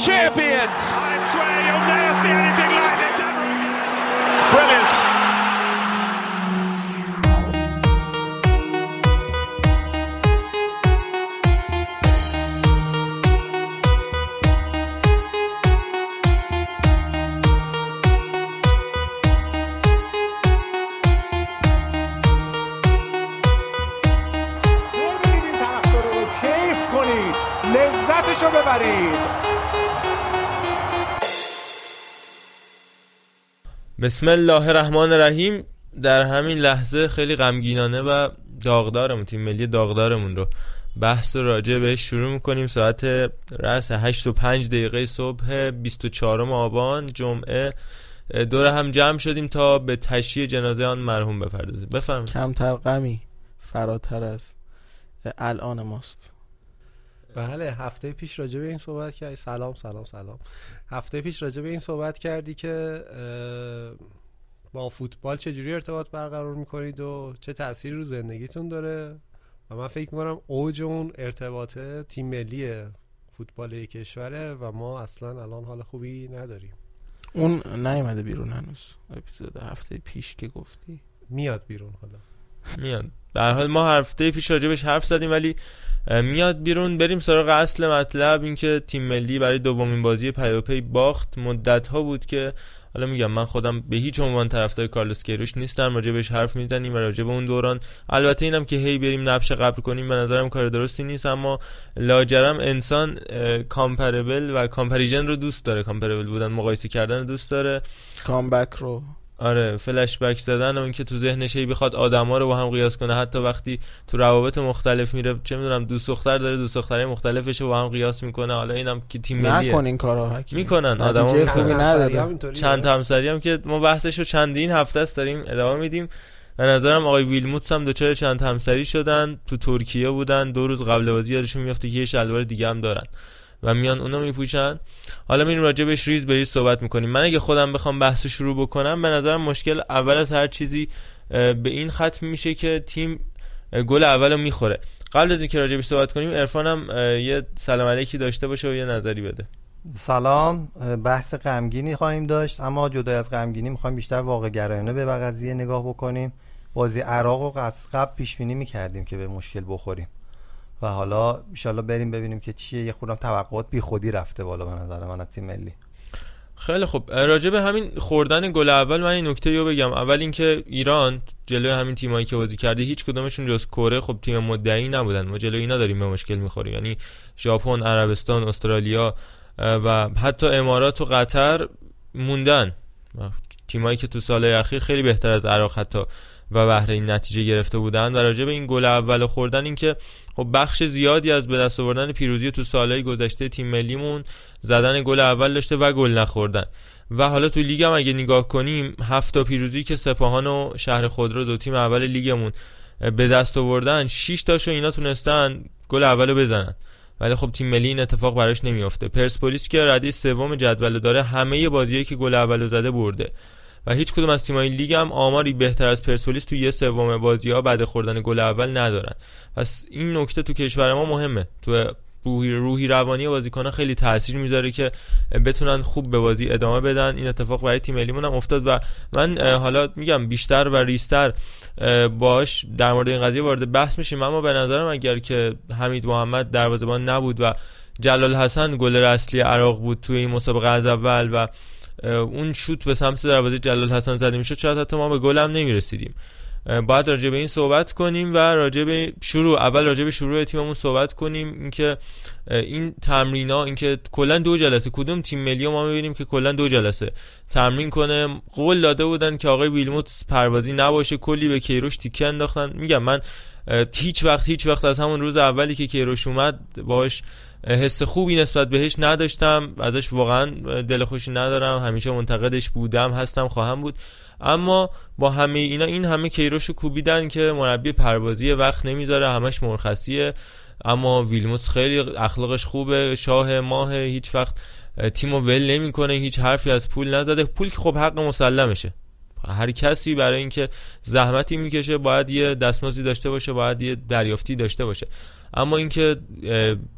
champion. بسم الله الرحمن الرحیم. در همین لحظه خیلی غمگینانه و داغدارمون تیم ملی داغدارمون رو بحث راجع بهش شروع می‌کنیم. ساعت رأس 8 و 5 دقیقه صبح 24 آبان جمعه. دور هم جمع شدیم تا به تشییع جنازه آن مرحوم بپردازیم. بفرمایید. کمتر غمی فراتر از الان ماست. بله هفته پیش راجع به این صحبت کردی. سلام سلام سلام. هفته پیش راجع به این صحبت کردی که با فوتبال چجوری ارتباط برقرار می‌کنید و چه تأثیری رو زندگیتون داره؟ و من فکر می‌کنم اوج اون ارتباط تیم ملی فوتبال کشوره و ما اصلا الان حال خوبی نداریم. اون نیومده بیرون هنوز. اپیزود هفته پیش که گفتی. میاد بیرون حالا. میاد. به هر حال ما هفته پیش راجبش حرف زدیم ولی میاد بیرون. بریم سراغ اصل مطلب اینکه تیم ملی برای دومین بازی پیاپی باخت. مدت ها بود که حالا میگم من خودم به هیچ عنوان طرفدار کارلوس کیروش نیستم. راجبش حرف می‌زنیم و راجب اون دوران. البته اینم که هی بریم نبش قبر کنیم به نظرم کار درستی نیست. اما لاجرم انسان comparable و comparison رو دوست داره. comparable بودن مقایسه کردن رو دوست داره. comeback رو. آره فلش بک زدن و اینکه تو ذهنش هی بخواد آدما رو با هم قیاس کنه. حتی وقتی تو روابط مختلف میره چه می‌دونم دوست دختر داره دوست دختره مختلفش رو با هم قیاس می‌کنه. حالا اینم که تیم ملیه. نکن این کارا حکیم. می‌کنن آدما. خوبی چند همسری نداره. چند همسری هم که ما بحثش رو چندین هفته است داریم ادامه میدیم. به نظرم آقای ویلموتس هم دوچار چند همسری شدن تو ترکیه بودن دو روز قبل بازی یادشون میفته که یه شلوار دیگه هم دارن. و میان اونو میپوشن. حالا میریم راجبش ریز به ریز صحبت می‌کنیم. من اگه خودم بخوام بحث رو شروع بکنم به نظرم مشکل اول از هر چیزی به این ختم میشه که تیم گل اول رو می‌خوره. قبل از اینکه راجبش صحبت کنیم عرفانم اه، یه سلام علیکی داشته باشه و یه نظری بده. سلام. بحث غمگینی خواهیم داشت اما جدا از غمگینی می‌خوایم بیشتر واقع گرایانه به قضیه نگاه بکنیم. بازی عراق و قبل پیش بینی می‌کردیم که به مشکل بخوریم. و حالا ان بریم ببینیم که چیه. یه خودم توقعات بی خودی رفته بالا به نظر من از تیم ملی. خیلی خوب. راجع به همین خوردن گل اول من این نکته رو بگم. اول اینکه ایران جلوی همین تیمایی که بازی کرده هیچ کدومشون جز کره خب تیم مدعی نبودن. ما جلوی اینا داریم به مشکل می‌خوریم. یعنی ژاپن عربستان استرالیا و حتی امارات و قطر موندن. تیمایی که تو سال اخیر خیلی بهتر از عراق حتی و بهرین نتیجه گرفته بودن. و راجع به این گل اول خوردن اینکه خب بخش زیادی از به دست آوردن پیروزی تو سالهای گذشته تیم ملیمون زدن گل اول داشته و گل نخوردن. و حالا تو لیگ هم اگه نگاه کنیم هفت تا پیروزی که سپاهان و شهر خودرو دو تیم اول لیگمون به دست آوردن 6 تاشو اینا تونستن گل اولو بزنن. ولی خب تیم ملی این اتفاق براش نمیافته. پرسپولیس که رده سوم جدول داره همه بازیایی که گل اولو زده برده. و هیچ کدوم از تیمای لیگ هم آماری بهتر از پرسپولیس تو یه سوم بازی ها بعد خوردن گل اول ندارن. پس این نکته تو کشور ما مهمه. تو روحی, روحی روانی بازیکنان خیلی تاثیر می‌ذاره که بتونن خوب به بازی ادامه بدن. این اتفاق برای تیم ملیمون هم افتاد و من حالا میگم بیشتر و ریستر باش در مورد این قضیه وارد بحث میشیم. اما به نظرم اگر که حمید محمد دروازه‌بان نبود و جلال حسن گلر اصلی عراق بود توی این مسابقه از اول و اون شوت به سمت دروازه جلال حسن زده می‌شد شاید حتی ما به گل هم نمی‌رسیدیم باید راجع به این صحبت کنیم و راجع به شروع اول راجع به شروع تیممون صحبت کنیم. اینکه این تمرینا اینکه کلا دو جلسه کدوم تیم ملی ما می‌بینیم که کلا دو جلسه تمرین کنه. قول داده بودن که آقای ویلموتس پروازی نباشه کلی به کیروش تیکه انداختن. میگم من هیچ وقت هیچ وقت از همون روز اولی که کیروش اومد باش حس خوبی نسبت بهش نداشتم. ازش واقعا دل خوشی ندارم. همیشه منتقدش بودم هستم خواهم بود. اما با همه اینا این همه کیروش رو کوبیدن که مربی پروازی وقت نمی‌ذاره. همش مرخصیه. اما ویلموتس خیلی اخلاقش خوبه. شاه ماه هیچ وقت تیمو ول نمی‌کنه. هیچ حرفی از پول نزده. پول که خب حق مسلمشه. هر کسی برای اینکه زحمتی می‌کشه باید یه دستمزدی داشته باشه باید یه دریافتی داشته باشه. اما اینکه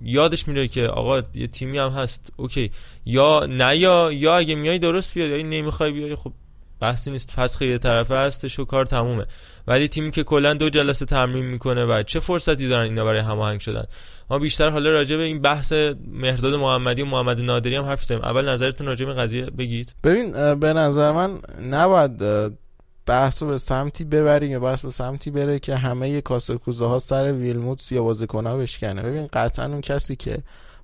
یادش میره که آقا یه تیمی هم هست اوکی یا نه یا یا اگه میای درست بیاد یا نمی‌خوای بیای خب بحثی نیست فسخ یه طرفه هستش و کار تمومه. ولی تیمی که کلا دو جلسه تمرین می‌کنه و چه فرصتی دارن اینا برای هماهنگ شدن؟ ما بیشتر حالا راجع به این بحث مهرداد محمدی و محمد نادری هم حرف زدیم. اول نظرتون راجع به قضیه بگید. ببین به نظر من نباید بحث رو به سمتی ببریم یا بحث به سمتی بره که همه کاسه کوزه ها سر ویلموتس یا بازیکن ها بشکنه. ببین قطعا اون کسی که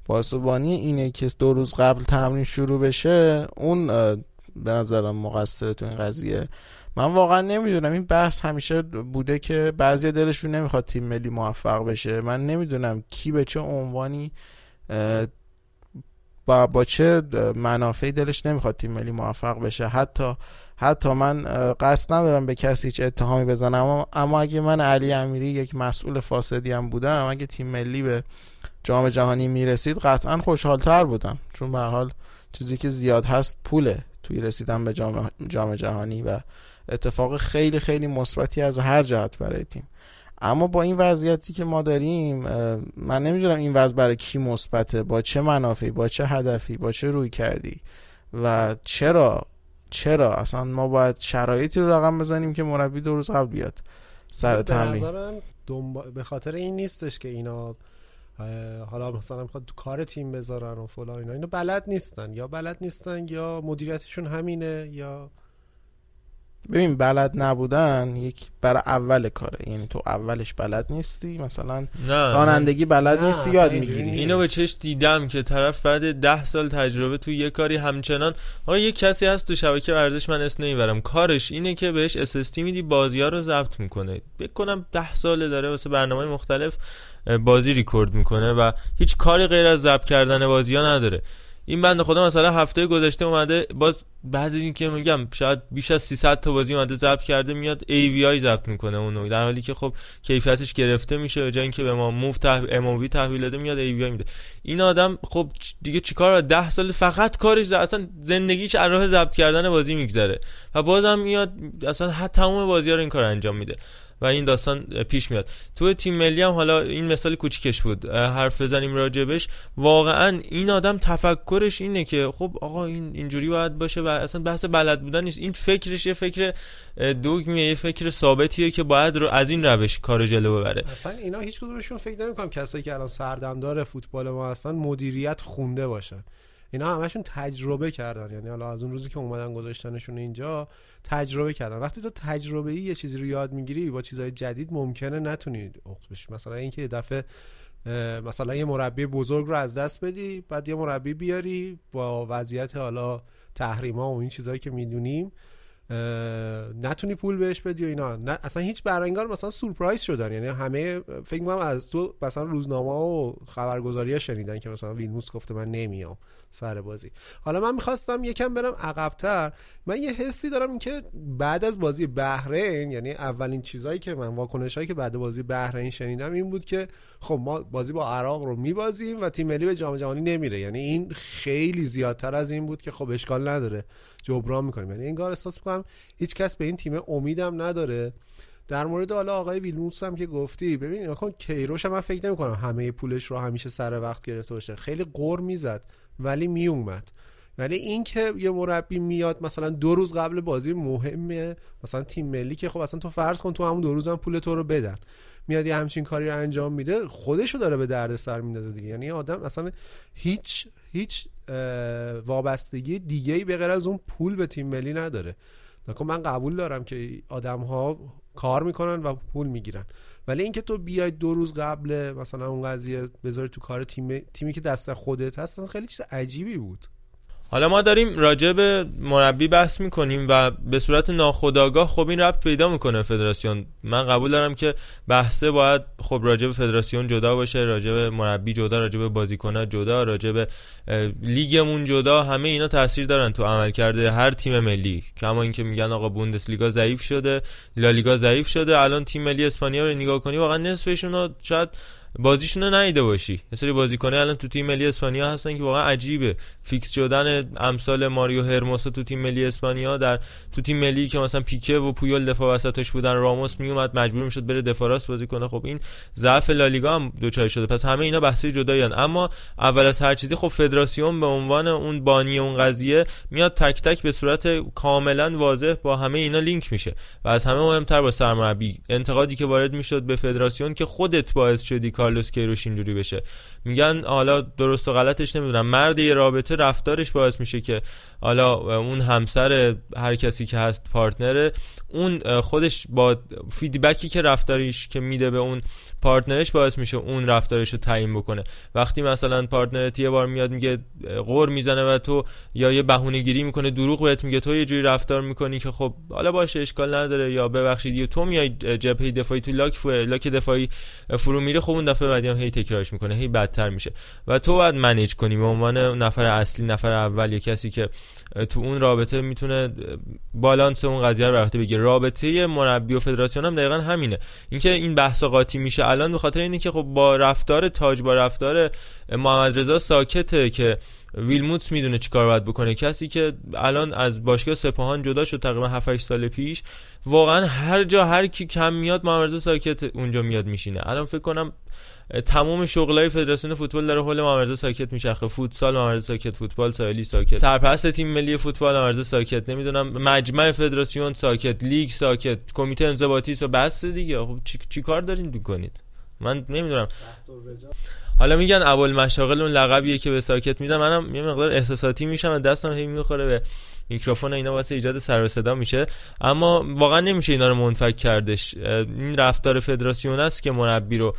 باسبانی اینه که دو روز قبل تمرین شروع بشه اون به نظرم مقصر تو این قضیه. من واقعا نمی‌دونم. این بحث همیشه بوده که بعضی دلشون نمی‌خواد تیم ملی موفق بشه. من نمی‌دونم کی به چه عنوانی با, با چه منافعی دلش نمی‌خواد تیم ملی موفق بشه. حتی حتی من قصد ندارم به کسی هیچ اتهامی بزنم اما, اگه من علی امیری یک مسئول فاسدی هم بودم اگه تیم ملی به جام جهانی می‌رسید قطعا خوشحالتر بودم. چون به حال چیزی که زیاد هست پوله توی رسیدن به جام, جام جهانی و اتفاق خیلی خیلی مثبتی از هر جهت برای تیم. اما با این وضعیتی که ما داریم من نمی‌دونم این وضع برای کی مثبته با چه منافعی با چه هدفی با چه روی کردی و چرا چرا؟ اصلا ما باید شرایطی رو رقم بزنیم که مربی دو روز قبل بیاد سر تمرین. به خاطر این نیستش که اینا حالا مثلا می‌خواد تو کار تیم بذارن و فلان اینا. اینو بلد نیستن. یا بلد نیستن یا مدیریتشون همینه یا ببین بلد نبودن یک برای اول کاره. یعنی تو اولش بلد نیستی مثلا رانندگی بلد نیستی یاد می‌گیری. اینو به چش دیدم که طرف بعد ده سال تجربه تو یه کاری همچنان. آقا یه کسی هست تو شبکه ورزش من اسم نمی‌برم. کارش اینه که بهش اسستی میدی بازی ها رو ضبط می‌کنه. بکنم ده ساله داره واسه برنامه مختلف بازی ریکورد می‌کنه و هیچ کاری غیر از ضبط کردن بازی ها نداره. این بنده خدا مثلا هفته گذشته اومده باز بعد از اینکه میگم شاید بیش از 300 تا بازی اومده ضبط کرده میاد AVI ضبط می‌کنه اونو در حالی که خب کیفیتش گرفته میشه به جای اینکه به ما موو تح... MOV تحویل بده میاد AVI میده. این آدم خب دیگه چیکار 10 سال فقط کارش اصلا زندگیش از راه ضبط کردن بازی میگذره. و بازم میاد اصلا حتی تمام بازی ها رو این کار انجام میده. و این داستان پیش میاد. تو تیم ملی هم حالا این مثال کوچیکش بود. حرف بزنیم راجبش. واقعا این آدم تفکرش اینه که خب آقا این اینجوری باید باشه و اصلا بحث بلد بودن نیست. این فکرش یه فکر دوگمیه یه فکر ثابتیه که باید رو از این روش کار جلو ببره. اصلا اینا هیچ کدومشون فکر نمی‌کنم کسایی که الان سردمدار فوتبال ما هستن مدیریت خونده باشن. اینا همشون تجربه کردن. یعنی حالا از اون روزی که اومدن گذاشتنشون اینجا تجربه کردن. وقتی تو تجربه ای یه چیزی رو یاد می‌گیری با چیزهای جدید ممکنه نتونی بشی. مثلا اینکه یه دفعه مثلا یه مربی بزرگ رو از دست بدی بعد یه مربی بیاری با وضعیت حالا تحریما و این چیزهایی که می‌دونیم. نتونی پول بهش بدی و اینا. نه اصلا هیچ برانگار مثلا سورپرایز شدن. یعنی همه فکر می‌کنم از تو مثلا روزنامه و خبرگزاری شنیدن که مثلا ویلموس گفته من نمیام سر بازی. حالا من می‌خواستم یکم برم عقبتر. من یه حسی دارم که بعد از بازی بحرین یعنی اولین چیزایی که من واکنشایی که بعد بازی بحرین شنیدم این بود که خب ما بازی با عراق رو میبازیم و تیم ملی به جام جهانی نمیره. یعنی این خیلی زیادتر از این بود که خب اشکال نداره. جبران می‌کنیم. یعنی انگار احساس می‌کنم هیچ کس به این تیم امیدم نداره. در مورد حالا آقای ویلموس هم که گفتی ببین کن کیروش من فکر نمی کنم همه پولش رو همیشه سر وقت گرفته باشه. خیلی قر می‌زد ولی میومد ولی این که یه مربی میاد مثلا دو روز قبل بازی مهمه. مثلا تیم ملی که خب اصلا تو فرض کن تو همون دو روز هم پول تو رو بدن. میاد یه همچین کاری رو انجام میده خودشو داره به درد سر میندازه دیگه. یعنی آدم اصلا هیچ هیچ وابستگی دیگه ای به غیر از اون پول به تیم ملی نداره. نکن من قبول دارم که آدم ها کار می‌کنن و پول می‌گیرن. ولی اینکه تو بیای دو روز قبل مثلا اون قضیه بذاری تو کار تیم تیمی که دست خودت هست خیلی چیز عجیبی بود. حالا ما داریم راجع به مربی بحث می‌کنیم و به صورت ناخودآگاه خب این ربط پیدا می‌کنه فدراسیون. من قبول دارم که بحثه باید خب راجع به فدراسیون جدا باشه راجع به مربی جدا راجع به بازیکن‌ها جدا راجع به لیگمون جدا همه اینا تاثیر دارن تو عمل کرده هر تیم ملی. کما اینکه میگن آقا بوندسلیگا ضعیف شده لالیگا ضعیف شده الان تیم ملی اسپانیا رو نگاه کنی واقعا نصفشون رو شاید بازیشون رو ندیده باشی. یه سری بازیکنه الان تو تیم ملی اسپانیا هستن که واقعا عجیبه. فیکس شدن امثال ماریو هرموسو تو تیم ملی اسپانیا در تو تیم ملی که مثلا پیکه و پویول دفاع وسطش بودن راموس میومد مجبور می‌شد بره دفاع راست بازی کنه. خب این ضعف لالیگا هم دچار شده. پس همه اینا بحثی جدایان اما اول از هر چیزی خب فدراسیون به عنوان اون بانی اون قضیه میاد تک تک به صورت کاملا واضح با همه اینا لینک میشه. و از همه مهمتر با سرمربی. انتقادی که وارد می‌شد به فدراسیون که خودت باعث شدی کارلوس کیروش اینجوری بشه. میگن حالا درست و غلطش نمی‌دونم. مرد یه رابطه رفتارش باعث میشه که حالا اون همسر هر کسی که هست partner ه. اون خودش با feedback ی که رفتاریش که میده به اون partner ش باعث میشه اون رفتارش رو تعیین بکنه. وقتی مثلا partner ت یه بار میاد میگه غر می‌زنه و تو یا یه بهونه گیری می‌کنه دروغ بهت میگه تو یه جوری رفتار می‌کنی که خب حالا باشه اشکال نداره. یا ببخشید یا تو میای جبهه دفاعی تو لاک فو... لاک دفاعی فرو میره خب اون دفعه بعدی هی تکرارش می‌کنه هی بدتر میشه. و تو باید منیج کنی. به عنوان نفر اصلی نفر اول یا کسی که تو اون رابطه می‌تونه بالانس اون قضیه رو بگیره. رابطه مربی و فدراسیون هم دقیقا همینه. اینکه این بحث قاطی میشه الان به خاطر اینه که خب با رفتار تاج با رفتار محمد رضا ساکته که ویلموتس می‌دونه چیکار باید بکنه. کسی که الان از باشگاه سپاهان جدا شد تقریبا 7 سال پیش واقعا هر جا هر کی کم میاد محمد رضا ساکت اونجا میاد میشینه. الان فکر کنم تمام شغلای فدراسیون فوتبال داره حول محمد ساکت میچرخه. فوتسال محمد ساکت. فوتبال ساحلی ساکت. سرپرست تیم ملی فوتبال محمد ساکت. نمی‌دونم مجمع فدراسیون ساکت لیگ ساکت کمیته انضباطی سو بس دیگه. خب چی, چی کار دارین می‌کنید؟ من نمی‌دونم. حالا میگن اول مشاغل اون لقبیه که به ساکت میدم منم یه مقدار احساساتی میشم و دستم هی می‌خوره به میکروفون اینا. واسه ایجاد سر و صدا میشه. اما واقعا نمیشه اینا رو منفک کردش. این رفتار فدراسیون است که مربی رو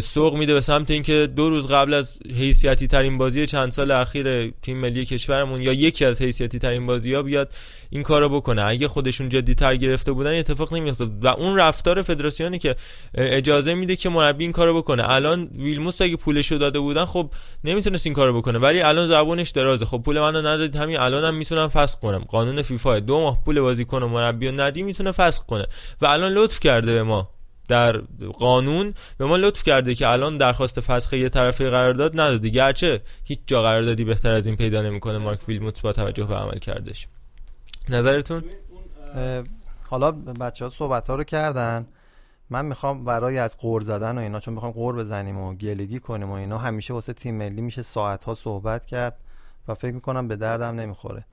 سوق میده به سمت اینکه دو روز قبل از حیثیتی ترین بازی چند سال اخیر تیم ملی کشورمون یا یکی از حیثیتی ترین بازی ها بیاد این کارو بکنه. اگه خودشون جدی تر گرفته بودن اتفاق نمیافتاد. و اون رفتار فدراسیونی که اجازه میده که مربی این کارو بکنه. الان ویلموس اگه پولشو داده بودن خب نمی‌تونست این کارو بکنه. ولی الان زبونش درازه. خب پول منو ندادید همین الانم هم می‌تونم فسخ کنم. قانون فیفا دو ماه پول بازیکن و مربی ندی می‌تونه فسخ کنه. و الان لطف کرده به ما. در قانون به ما لطف کرده که الان درخواست فسخ یه طرفه قرارداد نداده گرچه هیچ جا قراردادی بهتر از این پیدا نمی‌کنه مارک ویلموتس با توجه به عمل کردش. نظرتون؟ حالا بچه ها صحبت ها رو کردن. من می‌خوام برای از قور زدن و اینا چون می‌خوام قور بزنیم و گلگی کنیم و اینا همیشه واسه تیم ملی میشه ساعت ها صحبت کرد و فکر می‌کنم به دردم نمی‌خوره.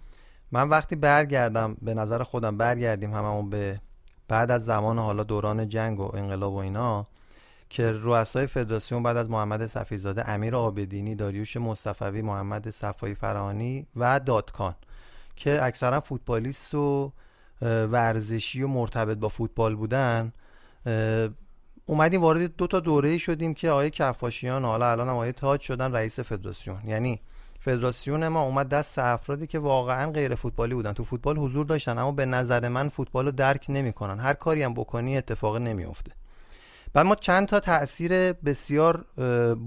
من وقتی برگردم به نظر خودم برگردیم هممون به بعد از زمان حالا دوران جنگ و انقلاب و اینا که رؤسای فدراسیون بعد از محمد صفیزاده امیر آبدینی داریوش مصطفی محمد صفایی فرهانی و دادکان که اکثرا فوتبالیست و ورزشی و مرتبط با فوتبال بودن اومدیم وارد دو تا دوره شدیم که آقای کفاشیان حالا الان هم آقای تاج شدن رئیس فدراسیون. یعنی فدراسیون ما اومد دست افرادی که واقعا غیر فوتبالی بودن. تو فوتبال حضور داشتن اما به نظر من فوتبال رو درک نمی‌کنن. هر کاری هم بکنی اتفاق نمیافته. بعد ما چند تا تاثیر بسیار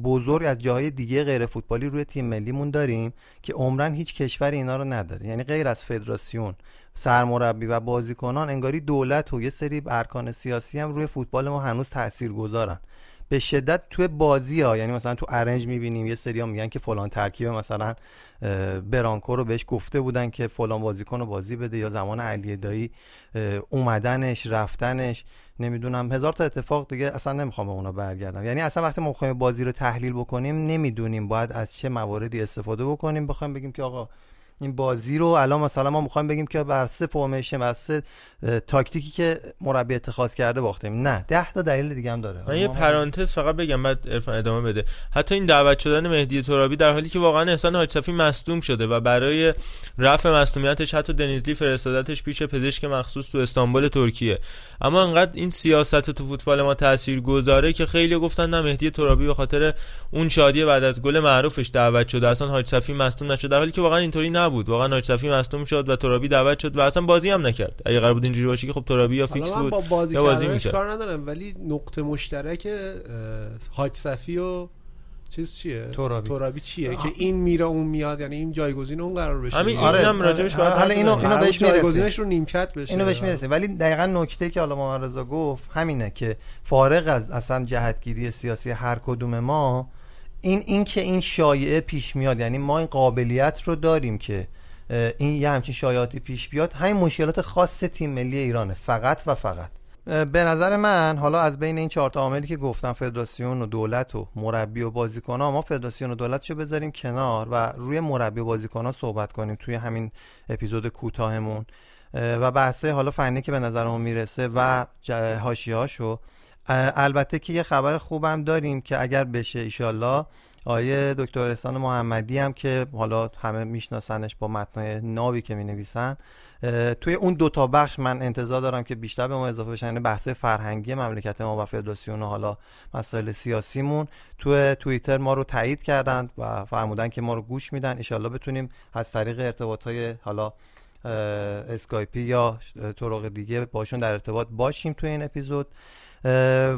بزرگ از جاهای دیگه غیر فوتبالی روی تیم ملیمون داریم که عمرن هیچ کشور اینا رو نداره. یعنی غیر از فدراسیون سرمربی و بازیکنان انگاری دولت و یه سری ارکان سیاسی هم روی فوتبال ما هنوز تاثیر گذارن به شدت توی بازی ها یعنی مثلا تو ارنج می‌بینیم یه سری ها میگن که فلان ترکیب مثلا برانکو رو بهش گفته بودن که فلان بازیکن رو بازی بده یا زمان علی دایی اومدنش رفتنش نمی‌دونم. هزار تا اتفاق دیگه اصلا نمی‌خوام به اونا برگردم. یعنی اصلا وقتی ما بازی رو تحلیل بکنیم نمی‌دونیم باید از چه مواردی استفاده بکنیم. بخوایم بگیم که آقا این بازی رو الان مثلا ما می‌خوایم بگیم که بر سه فرمیشن بر سه تاکتیکی که مربی اتخاذ کرده باختیم. نه ده تا دلیل دیگه هم داره. من یه پرانتز فقط بگم بعد ادامه بده. حتی این دعوت شدن مهدی ترابی در حالی که واقعا احسان حاج مصدوم شده و برای رفع مصدومیتش حتی دنیزلی فرستادتش پیش پزشک مخصوص تو استانبول ترکیه. اما انقدر این سیاست تو فوتبال ما تاثیر گذاره که خیلی گفتن نه مهدی ترابی به خاطر اون شادی بعد از گل معروفش دعوت شده. اصلا حاج صفی مصدوم نشد در حالی که واقعا اینطوری نبود. واقعا حاج صفی مصدوم شد و ترابی دعوت شد و اصلا بازی هم نکرد. اگه قرار بود اینجوری باشه که خب ترابی یا فیکس بود با بازی یا بازی می‌کرد. کار ندارم ولی نقطه مشترک حاج صفی و چیز چیه؟ ترابی. ترابی چیه؟ که این میره اون میاد یعنی این جایگزین اون قرار بشه. همین آره، اینم راجبش باید حالا حرف اینو-. اینو بهش می‌رسیم. جایگزینش رو نیمکت بشه. اینو بهش می‌رسیم ولی دقیقا نکته که حالا محمد رضا گفت همینه که فارغ از اصلا جهتگیری سیاسی هر کدوم ما این این که این شایعه پیش میاد یعنی ما این قابلیت رو داریم که این یه همچین شایعاتی پیش بیاد. همین مشکلات خاص تیم ملی ایرانه فقط و فقط. به نظر من حالا از بین این چهار تا عاملی که گفتم فدراسیون و دولت و مربی و بازیکن ما فدراسیون و دولتشو بذاریم کنار و روی مربی و بازیکن ها صحبت کنیم توی همین اپیزود کوتاهمون. اه، و بحثه حالا فنی که به نظرمون می‌رسه و هاشیهاشو البته که یه خبر خوبم داریم که اگر بشه ایشالله آیه دکتر احسان محمدی هم که حالا همه میشناسنش با متنای نابی که می‌نویسن توی اون دوتا بخش من انتظار دارم که بیشتر به ما اضافه بشن. یعنی بحث فرهنگی مملکت ما و فدراسیون و حالا مسائل سیاسیمون. توی توییتر ما رو تایید کردن و فرمودن که ما رو گوش میدن. ایشالله بتونیم از طریق ارتباط های حالا اسکایپی یا طرق دیگه باشون در ارتباط باشیم توی این اپیزود.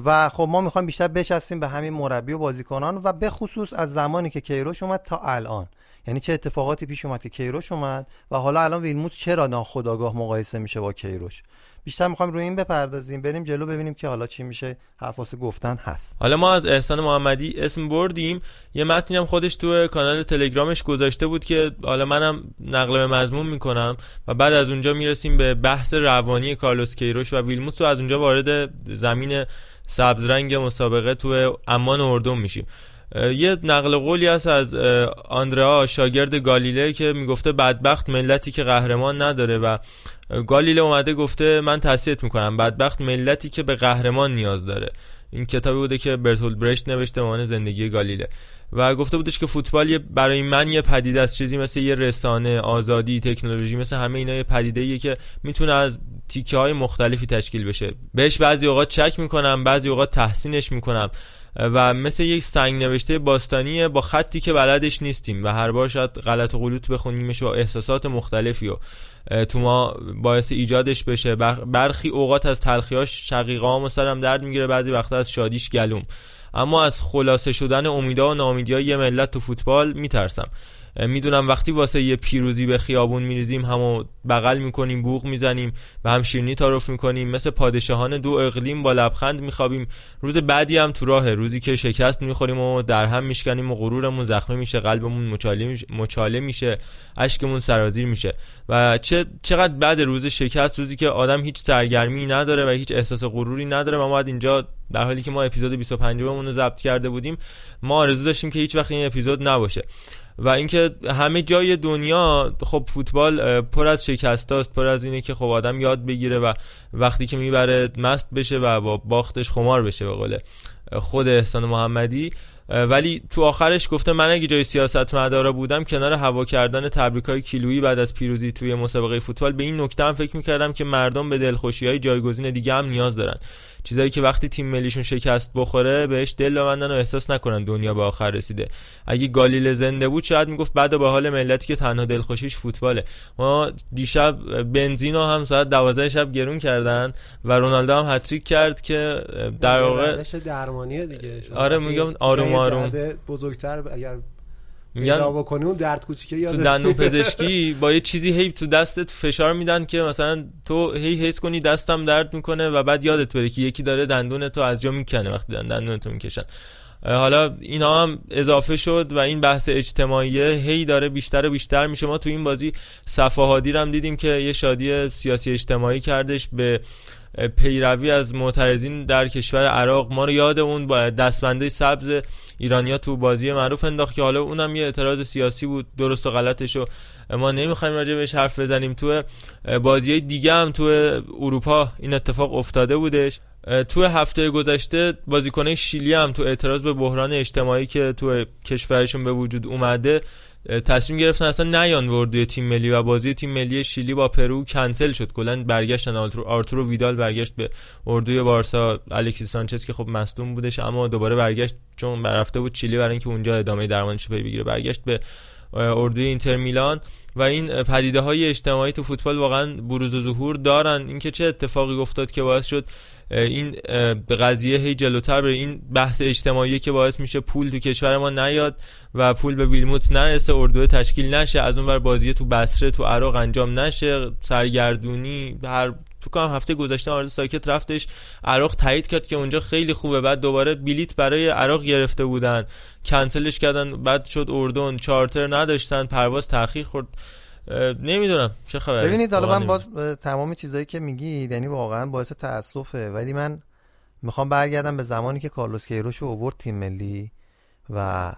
و خب ما می‌خوایم بیشتر بچسبیم به همین مربی و بازیکنان و به خصوص از زمانی که کیروش اومد تا الان. یعنی چه اتفاقاتی پیش اومد که کیروش اومد و حالا الان ویلموت چرا ناخودآگاه مقایسه میشه با کیروش؟ بیشتر می‌خوایم روی این بپردازیم بریم جلو ببینیم که حالا چی میشه حرف واسه گفتن هست. حالا ما از احسان محمدی اسم بردیم. یه متنی هم خودش تو کانال تلگرامش گذاشته بود که حالا منم نقل به مضمون می‌کنم و بعد از اونجا می‌رسیم به بحث روانی کارلوس کیروش و ویلموتس و از اونجا وارد زمین سبز رنگ مسابقه تو امان اردن میشیم. یه نقل قولی هست از آندرا شاگرد گالیله که می‌گفته بدبخت ملتی که قهرمان نداره و گالیله اومده گفته من تصحیحت می‌کنم. بدبخت ملتی که به قهرمان نیاز داره. این کتابی بوده که برتولد برشت نوشته مان زندگی گالیله. و گفته بودش که فوتبال برای من یه پدیده است. چیزی مثل یه رسانه آزادی تکنولوژی مثل همه اینا یه پدیده ایه که می‌تونه از تیکه های مختلفی تشکیل بشه. بهش بعضی اوقات چک می‌کنم بعضی اوقات تحسینش می‌کنم. و مثل یک سنگ نوشته باستانیه با خطی که بلدش نیستیم و هر بار شاید غلط و غلوط بخونیمش و احساسات مختلفی و تو ما باعث ایجادش بشه. بر- برخی اوقات از تلخیاش شقیقام و سرم درد می‌گیره بعضی وقتا از شادیش گلوم. اما از خلاصه شدن امیدا و ناامیدی یه ملت تو فوتبال میترسم. می‌دونم وقتی واسه یه پیروزی به خیابون میریزیم همو بغل می‌کنیم بوق می‌زنیم و هم شیرینی تعارف می‌کنیم مثل پادشاهان دو اقلیم با لبخند میخوابیم. روز بعدی هم تو راه روزی که شکست می‌خوریم و در هم میشکنیم و غرورمون زخمی میشه قلبمون مچاله میشه, اشکمون سرازیر میشه. و چه چقدر بعد روز شکست روزی که آدم هیچ سرگرمی نداره و هیچ احساس غروری نداره ما باید اینجا در حالی که ما اپیزود 25 مون رو ضبط کرده بودیم ما آرزو داشتیم که هیچ وقت این اپیزود نباشه. و اینکه همه جای دنیا خب فوتبال پر از شکستاست پر از اینه که خب آدم یاد بگیره و وقتی که می‌بره مست بشه و با باختش خمار بشه به قول خود احسان محمدی. ولی تو آخرش گفته من اگه جای سیاست مدارا بودم کنار هوا کردن تبریک های کیلویی بعد از پیروزی توی مسابقه فوتبال به این نکته هم فکر می‌کردم که مردم به دلخوشی های جایگزین دیگه هم نیاز دارن. چیزایی که وقتی تیم ملیشون شکست بخوره بهش دل ببندن و احساس نکنن دنیا به آخر رسیده. اگه گالیله زنده بود شاید می‌گفت بعد به حال ملتی که تنها دلخوشیش فوتباله. ما دیشب بنزین رو هم ساعت 12 شب گرون کردن و رونالدو هم هتریک کرد که در واقع درمانیه دیگه. آره، میگم آروم آروم. بزرگتر اگر پیدا بکنی اون درد کوچیکه تو یادت دندون پزشکی با یه چیزی هی تو دستت فشار میدن که مثلا تو هی حس کنی دستم درد می‌کنه و بعد یادت بره که یکی داره دندون تو از جا می‌کنه وقتی دندون تو می‌کشن. حالا اینا هم اضافه شد و این بحث اجتماعیه. هی داره بیشتر و بیشتر میشه. ما تو این بازی صفحاتی هم دیدیم که یه شادی سیاسی اجتماعی کردش به پیروی از معترضین در کشور عراق. ما رو یاد اون با دستبنده سبز ایرانیا تو بازی معروف انداخت که حالا اونم یه اعتراض سیاسی بود درست و غلطش رو. ما نمی‌خوایم راجع بهش حرف بزنیم. تو بازی دیگه هم تو اروپا این اتفاق افتاده بودش. تو هفته گذشته بازیکنه شیلی هم تو اعتراض به بحران اجتماعی که تو کشورشون به وجود اومده تصمیم گرفتن اصلا نیان اردوی تیم ملی و بازی تیم ملی شیلی با پرو کنسل شد. کلا برگشتن. آرتور آرتورو ویدال برگشت به اردوی بارسا. الکسیس سانچز که خب مصدوم بودش اما دوباره برگشت چون رفته بود چیلی برای اینکه اونجا ادامه درمانش بگیره. برگشت به اردوی اینتر میلان و این پدیده های اجتماعی تو فوتبال واقعا بروز و ظهور دارن. اینکه چه اتفاقی افتاد که باعث شد این به قضیه هی جلوتر بره. این بحث اجتماعی که باعث میشه پول تو کشور ما نیاد و پول به ویلموت نرسه اردو تشکیل نشه از اون ور بازی تو بصره تو عراق انجام نشه سرگردونی هر تو کنم هفته گذشته آرز ساکت رفتش عراق تایید کرد که اونجا خیلی خوبه. بعد دوباره بلیت برای عراق گرفته بودن. کنسلش کردن بعد شد اردن. چارتر نداشتن پرواز تاخیر خورد. نمی‌دونم چه خبره. ببینید حالا من باز تمام چیزایی که میگید یعنی واقعا باعث تاسفه ولی من می‌خوام برگردم به زمانی که کارلوس کیروش اوورد تیم ملی و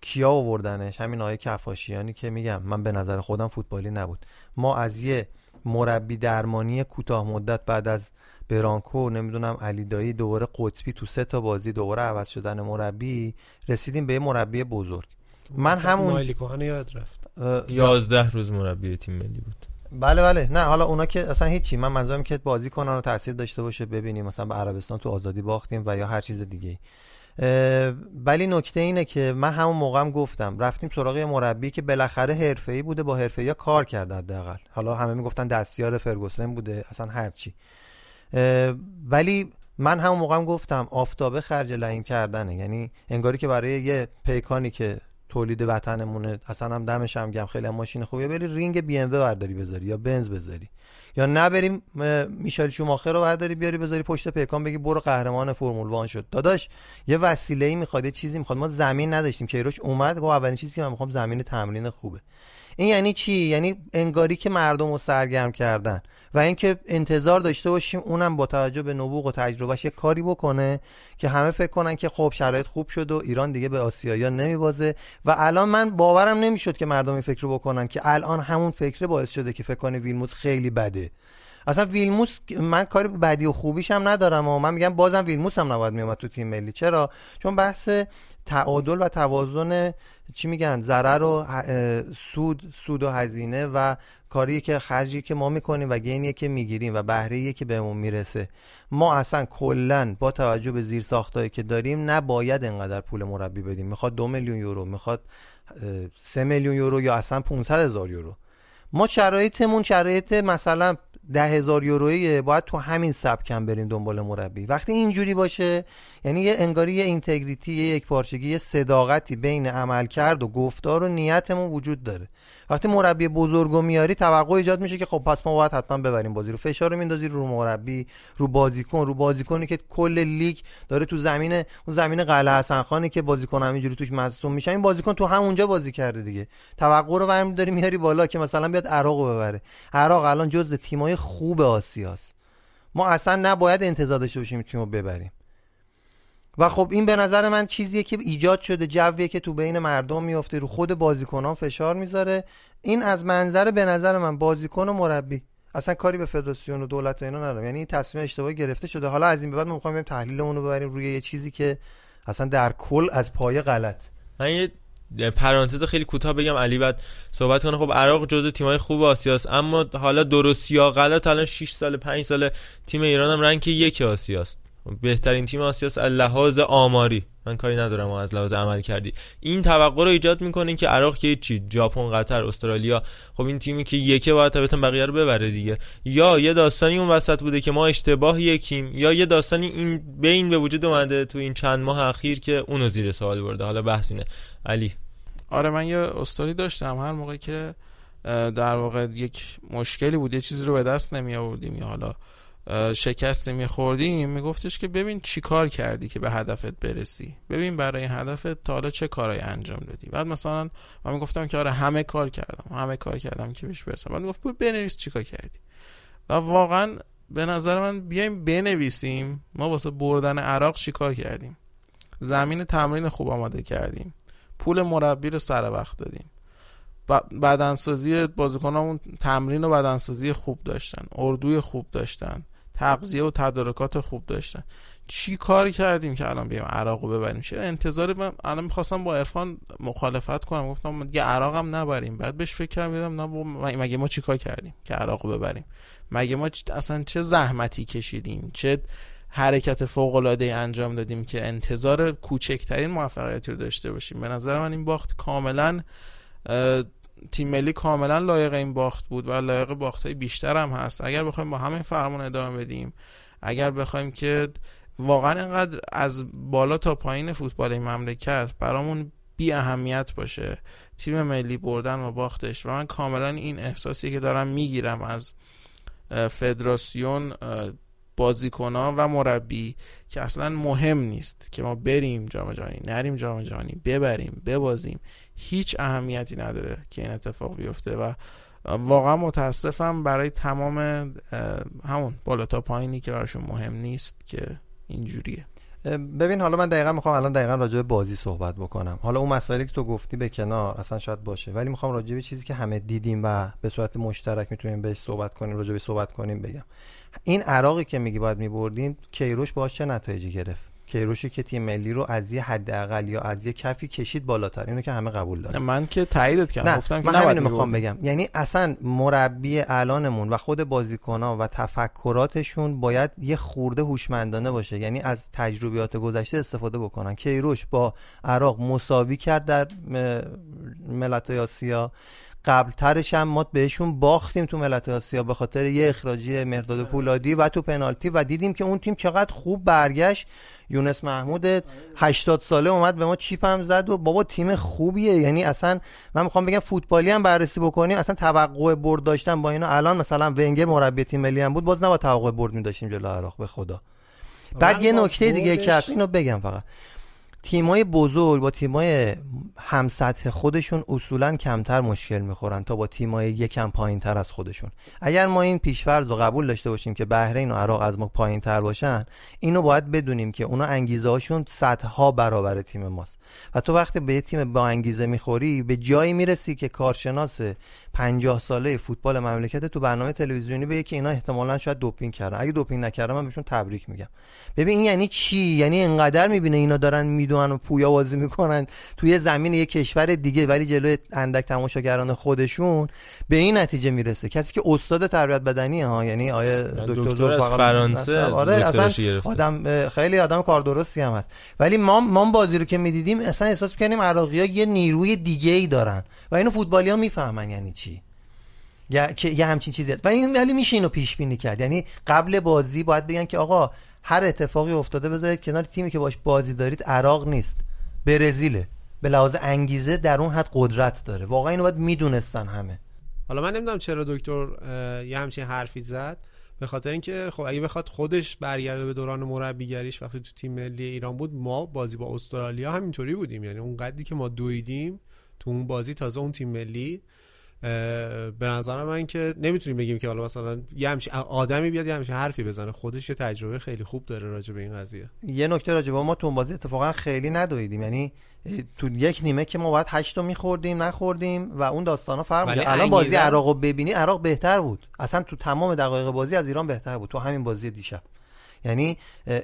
کیا آوردنش؟ همین آقای کفاشیانی که میگم من به نظر خودم فوتبالی نبود. ما از یه مربی درمانی کوتاه مدت بعد از برانکو نمی‌دونم علی دایی دوباره قطبی تو سه تا بازی دوباره عوض شدن مربی رسیدیم به یه مربی بزرگ. من همون مایلی یاد رفت. 11 روز مربی تیم ملی بود. بله بله. نه حالا اونا که اصلا هیچی. من منظورم که بازی کنن و تاثیر داشته باشه ببینیم. مثلا به عربستان تو آزادی باختیم و یا هر چیز دیگه ولی نکته اینه که من همون موقعم گفتم رفتیم سراغ مربی که بالاخره حرفه‌ای بوده با حرفه‌ای کار کرده حداقل. حالا همه می‌گفتن دستیار فرگوسن بوده اصلا هرچی ولی من همون موقعم گفتم آفتابه خرج لعیم کردنه. یعنی انگاری که برای یه پیکانی که تولید وطنمونه اصلا هم دمش هم گم خیلی هم ماشین خوبیه بری رینگ بی ام برداری بذاری یا بنز بذاری. یا نبریم میشل شوماخر رو برداری بیاری بذاری پشت پیکان بگی برو قهرمان فرمول وان شد. داداش یه وسیله ای می‌خواد یه چیزی می‌خواد. ما زمین نداشتیم. کیروش اومد گفت اولین چیزی که من می‌خوام زمین تمرین خوبه. این یعنی چی؟ یعنی انگاری که مردم رو سرگرم کردن. و اینکه انتظار داشته باشیم اونم با توجه به نبوغ و تجربهش یه کاری بکنه که همه فکر کنن که خب شرایط خوب شد و ایران دیگه به آسیایی نمیبازه. و الان من باورم نمی‌شد که مردم این فکر بکنن که الان همون فکر باعث شده که فکر کنه ویلموس خیلی بده. اصلا ویلموس من کاری بدی و خوبیش هم ندارم و من میگم بازم ویلموس هم نباید میومد تو تیم ملی. چرا؟ چون بحث تعادل و توازن چی میگن ضرر و سود سود و هزینه و کاری که خرجی که ما می‌کنیم و گینی که می‌گیریم و بهره که بهمون می‌رسه. ما اصلا کلا با توجه به زیر ساختایی که داریم نباید انقدر پول مربی بدیم. می‌خواد دو میلیون یورو می‌خواد سه میلیون یورو یا اصلا 500 هزار یورو. ما شرایطمون شرایط مثلا ده هزار یورویی باید تو همین سبک هم بریم دنبال مربی. وقتی اینجوری باشه یعنی یه انگاری یه اینتگریتی یه یک پارچگی یه صداقتی بین عمل کرد و گفتار و نیتمون وجود داره. وقتی مربی بزرگو میاری توقع ایجاد میشه که خب پس ما باید حتما ببریم بازی رو. فشار رو میندازی رو مربی رو بازیکن. رو بازیکنی که کل لیگ داره تو زمین اون زمین قلعه حسن خانی که بازیکن همینجوری توش مصدوم میشه این بازیکن تو همونجا بازی کرده دیگه. توقع رو برمی داری میاری بالا که مثلا بیاد عراق ببره. عراق الان جزء تیمای خوب آسیاست. ما اصلا نباید انتظار داشته باشیم تیمو ببریم. و خب این به نظر من چیزیه که ایجاد شده جویه که تو بین مردم میفته رو خود بازیکنان فشار می‌ذاره. این از منظر به نظر من بازیکن و مربی. اصلا کاری به فدراسیون و دولت و اینا ندارم. یعنی تصمیم اشتباهی گرفته شده. حالا از این به بعد ما می‌خوایم بریم تحلیلمون رو ببریم روی یه چیزی که اصلا در کل از پای غلط. من یه پرانتز خیلی کوتاه بگم. علی بعد صحبت کنه. خب عراق جزء تیمای خوب آسیاست اما حالا درست یا غلط الان 6 سال 5 سال تیم ایران هم رنگ یک آسیاست. بهترین تیم آسیاس لحاظ آماری. من کاری ندارم از لحاظ عمل کردی. این توقع رو ایجاد می‌کنه که عراق که چی؟ ژاپن قطر استرالیا. خب این تیمی که یکه باید طبعا بقیه رو ببره دیگه. یا یه داستانی اون وسط بوده که ما اشتباه یکیم یا یه داستانی این بین به وجود اومده تو این چند ماه اخیر که اونو زیر سوال برده. حالا بحث اینه. علی. آره من یه استوری داشتم هر موقع که در واقع یک مشکلی بود یه چیزی رو به دست نمی آوردیم یا حالا شکست میخوردیم میگفتش که ببین چی کار کردی که به هدفت برسی. ببین برای هدفت تا حالا چه کارایی انجام دادی. بعد مثلا من می‌گفتم که آره همه کار کردم همه کار کردم که بهش برسم. بعد گفت بنویس چی کار کردی. و واقعا به نظر من بیایم بنویسیم ما واسه بردن عراق چی کار کردیم؟ زمین تمرین خوب آماده کردیم. پول مربی رو سر وقت دادیم. بدنسازی بازیکنامون تمرین و بدنسازی خوب داشتن اردوی خوب داشتن. تغذیه و تدارکات خوب داشتن. چی کار کردیم که الان بیایم عراق رو ببریم؟ چرا انتظار من الان می‌خواستم با عرفان مخالفت کنم. گفتم دیگه عراق هم نبریم. بعد بهش فکر کردم نه مگه ما چی کار کردیم که عراق رو ببریم؟ مگه ما اصلا چه زحمتی کشیدیم؟ چه حرکت فوق العاده انجام دادیم که انتظار کوچکترین موفقیتی رو داشته باشیم؟ به نظر من این باخت کاملا تیم ملی کاملا لایق این باخت بود و لایق باخت های بیشتر هم هست. اگر بخوایم با همین فرمون ادامه بدیم اگر بخوایم که واقعا اینقدر از بالا تا پایین فوتبال این مملکت برامون بی اهمیت باشه تیم ملی بردن و باختش و من کاملا این احساسی که دارم می‌گیرم از فدراسیون بازیکنان و مربی که اصلا مهم نیست که ما بریم جام جهانی نریم جام جهانی ببریم ببازیم. هیچ اهمیتی نداره که این اتفاق بیفته و واقعا متاسفم برای تمام همون بالا تا پایینی که براشون مهم نیست که اینجوریه. ببین حالا من دقیقا می‌خوام الان دقیقا راجع به بازی صحبت بکنم. حالا اون مسائلی که تو گفتی به کنار اصلا شاید باشه ولی می‌خوام راجع به چیزی که همه دیدیم و به صورت مشترک می‌تونیم بهش صحبت کنیم راجع به صحبت کنیم بگم. این عراقی که میگی باید میبردیم کیروش باش چه نتایجی گرفت؟ کیروشی که تیم ملی رو از یه حداقل یا از یه کفی کشید بالاتر. اینو که همه قبول دارن. من که تاییدت کردم. گفتم که من می‌خوام بگم. یعنی اصلا مربی الانمون و خود بازیکن‌ها و تفکراتشون باید یه خورده هوشمندانه باشه. یعنی از تجربیات گذشته استفاده بکنن. کیروش با عراق مساوی کرد در ملت آسیا. قبلترش هم ما بهشون باختیم تو ملت آسیا به خاطر یه اخراجی مرداد پولادی و تو پنالتی و دیدیم که اون تیم چقدر خوب برگشت. یونس محمود 80 ساله اومد به ما چیپ هم زد و بابا تیم خوبیه. یعنی اصلا من می‌خوام بگم فوتبالی هم بررسی بکنیم. اصلا توقع برد داشتن با اینا الان مثلا ونگر مربی تیم ملی هم بود. باز نباید توقع برد می داشتیم جلو عراق به خدا. بعد یه نکته دیگه که اینو بگم فقط. تیمای بزرگ با تیمای هم سطح خودشون اصولا کمتر مشکل می‌خورن تا با تیمای یکم پایین تر از خودشون. اگر ما این پیشفرض رو قبول داشته باشیم که بحرین و عراق از ما پایین تر باشن اینو باید بدونیم که اونا انگیزه هاشون صدها برابر تیم ماست. و تو وقتی به تیم با انگیزه می‌خوری به جایی می‌رسی که کارشناس 50 ساله فوتبال مملکت تو برنامه تلویزیونی بگه که اینا احتمالا شاید دوپینگ کردن. اگه دوپینگ نکردن من بهشون تبریک میگم. ببین این یعنی چی؟ یعنی انقدر می‌بینه اینا دارن می‌دونن و پویا بازی می‌کنن. توی زمین یک کشور دیگه ولی جلوی اندک تماشاگران خودشون به این نتیجه می‌رسه. کسی که استاد تربیت بدنی ها؟ یعنی آیا دکتر از فرانسه آره اصلا آدم خیلی آدم کار درستی هم هست. ولی ما ما بازی رو که می‌دیدیم اصلا احساس می‌کنیم عراقی ها یه نیروی دیگه ای دارن. و اینو فوتبالی ها می‌فهمن یعنی چی. یا که یه همچین چیزی هست. و این ولی میشه اینو پیش بینی کرد. یعنی قبل بازی باید بگن که آقا هر اتفاقی افتاده بذارید کنار تیمی که باش بازی دارید عراق نیست. برزیله. به لحاظ انگیزه در اون حد قدرت داره. واقعا اینو باید می‌دونستن همه. حالا من نمی‌دونم چرا دکتر یه همچین حرفی زد. به خاطر اینکه خب اگه بخواد خودش برگرده به دوران مربیگریش وقتی تو تیم ملی ایران بود ما بازی با استرالیا همینطوری بودیم. یعنی اون قدری که ما دویدیم تو اون بازی تازه اون تیم ملی به نظر من که نمی‌تونیم بگیم که حالا مثلا یه همچین آدمی بیاد یه همچین حرفی بزنه. خودش یه تجربه خیلی خوب داره راجع به این قضیه. یه نکته راجع به ما تو بازی اتفاقا خیلی ندویدیم. یعنی تو یک نیمه که ما باید هشت میخوردیم نخوردیم و اون داستانا فرق بود الان بازی عراق رو ببینی عراق بهتر بود. اصلا تو تمام دقایق بازی از ایران بهتر بود. تو همین بازی دیشب. یعنی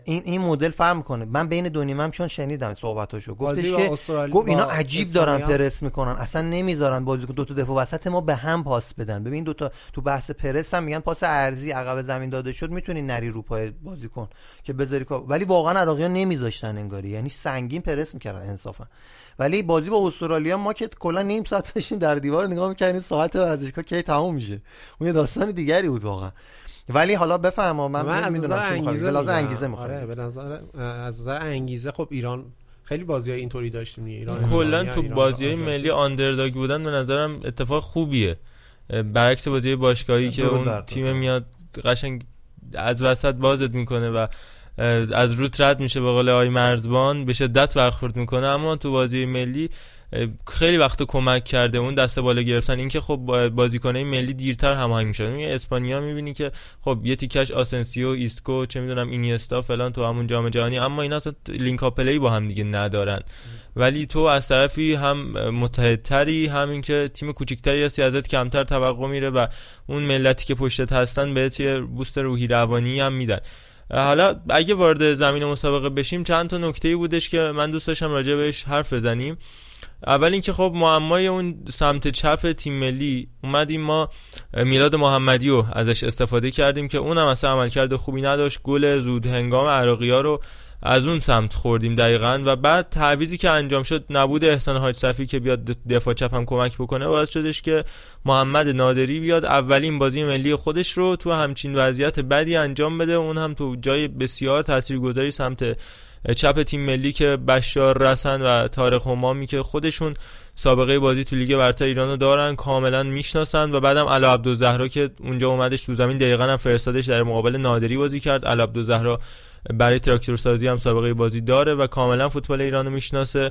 این این مدل فهم کنه من بین دو نیمم چون شنیدم صحبتاشو. گفتش که گفت اینا عجیب دارن پرس می‌کنن. اصلا نمی‌ذارن بازی دو تا دفاع وسط ما به هم پاس بدن. ببین دو تا تو بحث پرس هم میگن پاس ارزی عقب زمین داده شد می‌تونی نری رو پای بازیکن که بذاری ولی واقعا عراقیان نمیذاشتن انگاری. یعنی سنگین پرس می‌کردن انصافا. ولی بازی با استرالیا ما که کلا نیم ساعت داشتیم در دیوار نگاه می‌کنیم ساعت ورزشگاه کی تموم میشه. اون یه داستان دیگری بود واقعا. ولی حالا بفهم من, من از نظر انگیزه به انگیزه آره به نظر از نظر انگیزه خب ایران خیلی بازی های اینطوری داشتیم ایران کلا تو بازی های ملی آندرداگ بودن به نظرم اتفاق خوبیه. برعکس بازی باشگاهی که اون تیم میاد قشنگ از وسط بازت می‌کنه و از روت رد میشه به قول آقای مرزبان به شدت برخورد می‌کنه. اما تو بازی ملی خیلی وقت کمک کرده اون دسته بالا گرفتن. اینکه خب بازیکنای ملی دیرتر هماهنگ میشن. اون اسپانیا می‌بینی که خب یه تیکش آسنسیو ایسکو چه می‌دونم اینیستا فلان تو همون جام جهانی. اما اینا اصلا link play با هم دیگه ندارن. ولی تو از طرفی هم متحدتری همین که تیم کوچیکتری هستی ازت کمتر توقع میره و اون ملتی که پشتت هستن بهت یه boost روحی روانی هم میدن. حالا اگه وارد زمین مسابقه بشیم چند تا نکته بودش که من دوست داشتم راجع بهش حرف بزنیم. اول اینکه خب معمای اون سمت چپ تیم ملی اومدیم ما میلاد محمدی رو ازش استفاده کردیم که اونم اصلا عملکرد خوبی نداشت. گل زود هنگام عراقی ها رو از اون سمت خوردیم دقیقا و بعد تعویزی که انجام شد نبود احسان حاج صفی که بیاد دفاع چپ هم کمک بکنه باعث شدش که محمد نادری بیاد اولین بازی ملی خودش رو تو همچین وضعیت بدی انجام بده. اون هم تو جای بسیار تاثیرگذاری سمت چپ تیم ملی که بشار رسن و تارق همامی که خودشون سابقه بازی تو لیگ برتر ایران رو دارن کاملا می‌شناسن و بعدم علی عبدالزهرا که اونجا اومدش تو زمین دقیقا هم فرستادش در مقابل نادری بازی کرد. علی عبدالزهرا برای تراکتور سازی هم سابقه بازی داره و کاملا فوتبال ایران رو می‌شناسه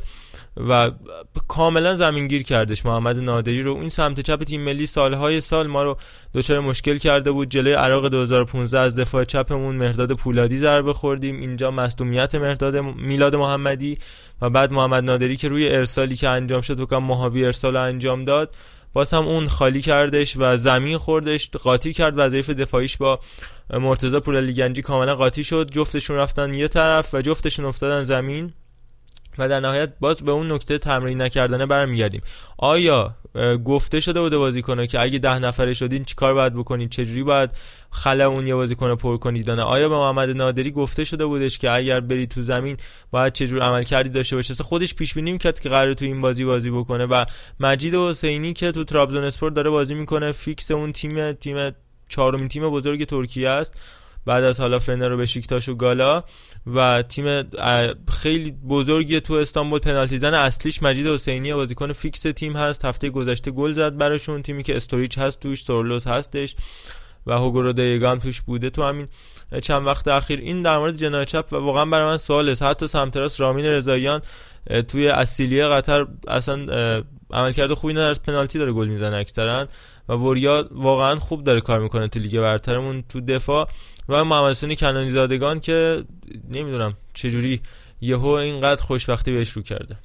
و کاملا زمینگیر کردش محمد نادری رو. این سمت چپ تیم ملی سالهای سال ما رو دچار مشکل کرده بود. جلوی عراق 2015 از دفاع چپمون مرداد پولادی ضربه خوردیم. اینجا مصدومیت مرداد میلاد محمدی و بعد محمد نادری که روی ارسالی که انجام شد و ماهاوی ارسال انجام داد. باز هم اون خالی کردش و زمین خوردش قاطی کرد وظایف دفاعیش با مرتضی پورعلی گنجی کاملا قاطی شد. جفتشون رفتن یه طرف و جفتشون افتادن زمین. و در نهایت باز به اون نکته تمرین نکردنه برمیگردیم. آیا گفته شده بوده بازیکنه که اگه ده نفره شدین چیکار باید بکنید چجوری باید خلا اون یه بازیکن پر کنید؟ دانه آیا به محمد نادری گفته شده بودش که اگر بری تو زمین باید چجور عمل کردی داشته باشه؟ خودش پیش بینی کرد که قرار تو این بازی بازی بکنه و مجید حسینی که تو ترابزون اسپورت داره بازی می‌کنه فیکس اون تیم تیم چهارمین تیم بزرگ ترکیه است. بعد از حالا فنر و بشیکتاش و گالا و تیم خیلی بزرگی تو استانبول پنالتی زن اصلیش مجید حسینی. بازیکن فیکس تیم هست. هفته گذشته گل زد براشون. تیمی که استوریج هست توش سورلوث هستش و هوگو رودیگا هم توش بوده. تو همین چند وقت اخیر این در مورد جناح چپ و واقعا برای من سوال است. حتی سمت راست رامین رضاییان توی اصیلیه قطر اصلا عملکرد خوبی نداره. پنالتی داره گل می‌زنه اکثرا. و وریا واقعا خوب داره کار می‌کنه تو لیگ برترمون تو دفاع. و محمد حسینی کنانی زادگان که نمی‌دونم چجوری یهو اینقدر خوشبختی بهش رو کرده.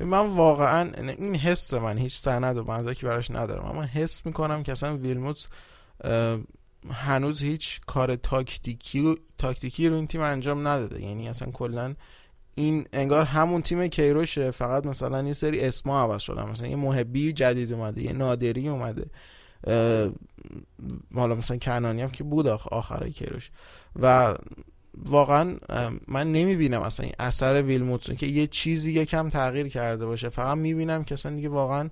من واقعا این حس من هیچ سند و که براش ندارم اما حس می‌کنم که اصلا ویلموت هنوز هیچ کار تاکتیکی تاکتیکی رو این تیم انجام نداده. یعنی اصلا کلا این انگار همون تیم کیروشه فقط مثلا یه سری اسما عوض شدن. مثلا یه محبی جدید اومده یه نادری اومده. حالا مثلا کنانی هم که بود آخرای کیروش. و واقعا من نمی‌بینم اصلا این اثر ویلموتسون که یه چیزی یکم تغییر کرده باشه. فقط می‌بینم که اصلا دیگه واقعا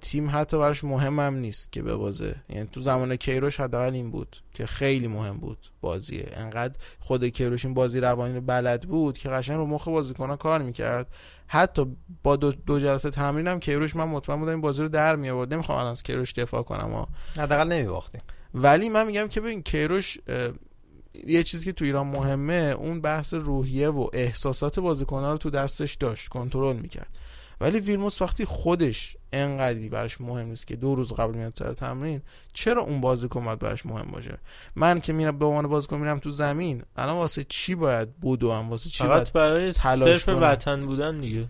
تیم حتی براش مهم هم نیست که ببازه. یعنی تو زمان کیروش حداقل این بود که خیلی مهم بود بازیه. انقدر خود کیروش این بازی روانی رو بلد بود که قشنگ رو مخ بازیکن‌ها کار می‌کرد. حتی با دو, دو جلسه تمرینم کیروش من مطمئن بودم این بازی رو در می آورد نمی‌خوام الان از کیروش دفاع کنم حداقل نمیباختیم. ولی من میگم که ببین کیروش یه چیزی که تو ایران مهمه اون بحث روحیه و احساسات بازیکن‌ها رو تو دستش داشت کنترل می‌کرد. ولی ویلموس وقتی خودش انقدری براش مهم نیست که دو روز قبل میاد سر تمرین چرا اون بازیکن باید براش مهم باشه؟ من که میرم به عنوان بازیکن میرم تو زمین الان واسه چی باید هم؟ واسه چی باید برای صرف وطن بودن دیگه.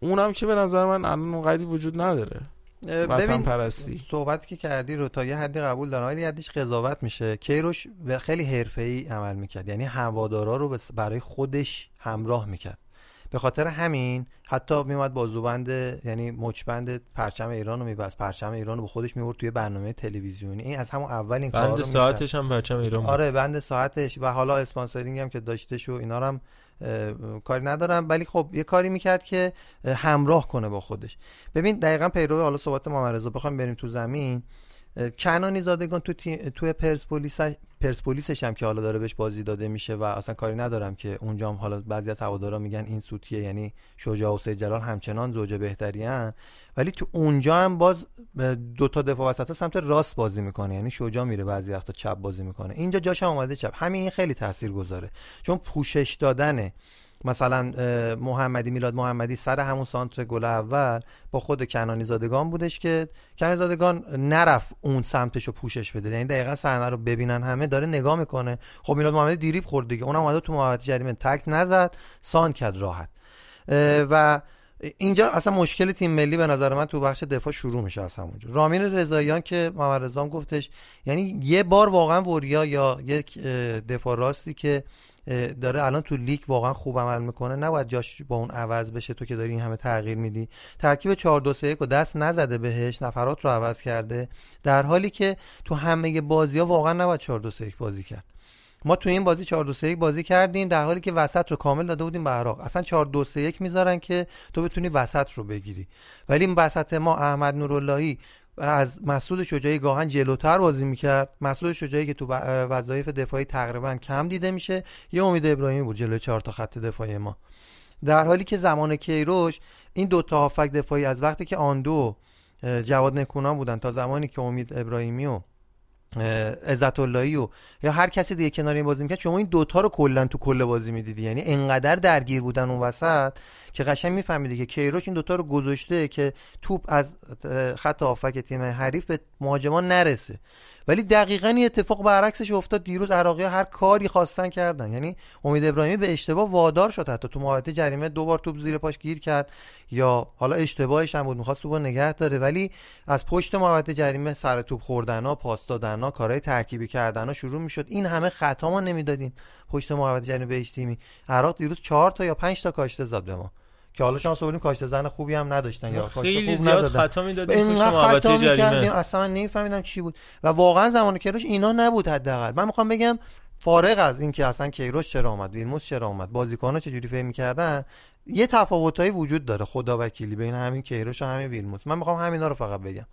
اونم که به نظر من الان اونقدی وجود نداره. وطن پرستی. صحبتی که کردی رو تا یه حدی قبول دارم ولی حدیش قضاوت میشه. کیروش خیلی حرفه‌ای عمل می‌کرد. یعنی هوادارا رو برای خودش همراه می‌کرد. به خاطر همین حتی میومد بازوبند یعنی مچبند پرچم ایران رو میبست. پرچم ایران رو به خودش میورد توی برنامه تلویزیونی. این از همون اول این کار رو ساعتش هم پرچم ایران بود. آره بند ساعتش. و حالا اسپانسرینگ هم که داشته و اینا هم کاری ندارم. ولی خب یه کاری می‌کرد که همراه کنه با خودش. ببین دقیقا پیرو حالا صحبت ما رضا بخوایم بریم تو زمین. کنانی زادگان تو توی پرسپولیس پرسپولیسش هم که حالا داره بهش بازی داده میشه و اصلا کاری ندارم که اونجا هم حالا بعضی از هوادارا میگن این سوتیه یعنی شجاع و جلال همچنان زوج بهتریان ولی تو اونجا هم باز دو تا دفاع وسط سمت راست بازی می‌کنه یعنی شجاع میره بعضی وقتا چپ بازی می‌کنه. اینجا جاش هم اومده چپ. همین خیلی تاثیر گذاره چون پوشش دادنه. مثلا محمدی میلاد محمدی سر همون سانتر گل اول با خود کنانی زادگان بودش که کنانی زادگان نرفت اون سمتش رو پوشش بده. یعنی دقیقا صحنه رو ببینن همه داره نگاه می‌کنه. خب میلاد محمدی دیریب خورد دیگه. اونم اومده تو محوطه جریمه تک نزد سان کرد راحت. و اینجا اصلا مشکل تیم ملی به نظر من تو بخش دفاع شروع میشه از همونجا رامین رضاییان که محمد رضا گفتش یعنی یه بار واقعا وریا یا یک دفاع راستی که داره الان تو لیگ واقعا خوب عمل می‌کنه. نباید جاش با اون عوض بشه. تو که داری این همه تغییر میدی. ترکیب 4 2 3 1 و دست نزده بهش. نفرات رو عوض کرده. در حالی که تو همه بازی ها واقعا نباید 4 2 3 1 بازی کرد. ما تو این بازی 4 2 3 بازی کردیم. در حالی که وسط رو کامل داده بودیم به عراق. اصلا 4 2 3 1 می‌ذارن که تو بتونی وسط رو بگیری. ولی این وسط ما احمد نوراللهی از مسعود شجاعی گاهن جلوتر بازی می‌کرد. مسعود شجاعی که تو وظایف دفاعی تقریبا کم دیده میشه. یه امید ابراهیمی بود جلوی چهار تا خط دفاعی ما. در حالی که زمان کیروش این دو تا هافک دفاعی از وقتی که آن دو جواد نکونان بودن تا زمانی که امید ابراهیمی و عزت اللهی و یا هر کسی دیگه کنار این بازی می‌کرد شما این دوتا رو کلا تو کل بازی می‌دیدی. یعنی انقدر درگیر بودن اون وسط که قشنگ میفهمیدی که کیروش این دوتا رو گذاشته که توپ از خط آفک تیم حریف به مهاجمان نرسه. ولی دقیقا این اتفاق برعکسش افتاد. دیروز عراقی ها هر کاری خواستن کردن. یعنی امید ابراهیمی به اشتباه وادار شد. حتی تو محوطه جریمه دو بار توپ زیر پاش گیر کرد. یا حالا اشتباهش هم بود. می‌خواست توپ نگه داره. ولی از پشت محوطه جریمه سر توپ ها پاس دادن ها کارهای ترکیبی کردن ها شروع می‌شد. این همه خطا ما نمی‌دادیم. پشت محوطه جریمه به تیمی عراق دیروز 4 تا یا 5 تا کاشته زد به ما. که حالا شانس آوردیم کاشته زن خوبی هم نداشتن یا خیلی زیاد خطا می‌دادیم پشت محوطه جریمه اصلا من نمیفهمیدم چی بود. و واقعا زمان کیروش اینا نبود حداقل. من می‌خوام بگم فارغ از اینکه اصلا کیروش چرا اومد ویلموس چرا اومد بازیکن‌ها چجوری فهم می‌کردن یه تفاوتایی وجود داره خدا وکیلی بین همین کیروش و همین ویلموس من می‌خوام همینا رو فقط بگم.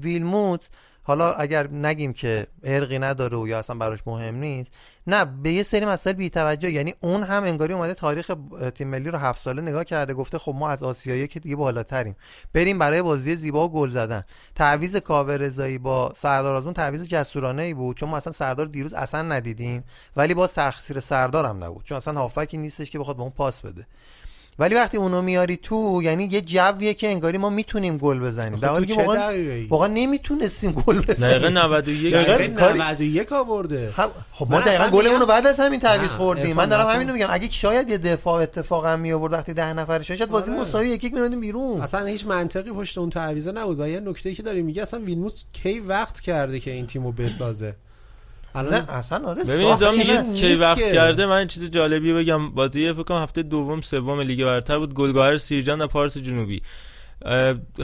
ویلموت حالا اگر نگیم که ارقی نداره و یا اصلا براش مهم نیست نه به یه سری مسائل بی توجه یعنی اون هم انگاری اومده تاریخ تیم ملی رو هفت ساله نگاه کرده گفته خب ما از آسیایی که دیگه بالاتریم بریم برای بازی زیبا و گل زدن. تعویض کاور رضایی با سردار آزمون تعویض جسورانه ای بود چون ما اصلا سردار دیروز اصلا ندیدیم ولی باز تقصیر سردار هم نبود. چون اصلا هافکی نیستش که بخواد به اون پاس بده. ولی وقتی اونو میاری تو یعنی یه جویه که انگاری ما می‌تونیم گل بزنیم. در حالی که واقعا واقعا نمی‌تونستیم گل بزنیم. دقیقه 91 دقیقه 91 آورده. خب ما دقیقا گلمون رو بعد از همین تعویض خوردیم. من دارم همین رو میگم. اگه شاید یه دفاع اتفاقا می آورد وقتی 10 نفر شاید بازی آره. مساوی یک یک میموندیم بیرون. اصلا هیچ منطقی پشت اون تعویض نبود و یه نکته که داری میگه اصلا وینموس کی وقت کرده که این تیمو بسازه؟ الان نه اصلا آره ببینید میگید کی وقت. کرده؟ من چیز جالبی بگم. بازی فکر کنم هفته دوم سوم لیگ برتر بود. گلگهر سیرجان و پارس جنوبی.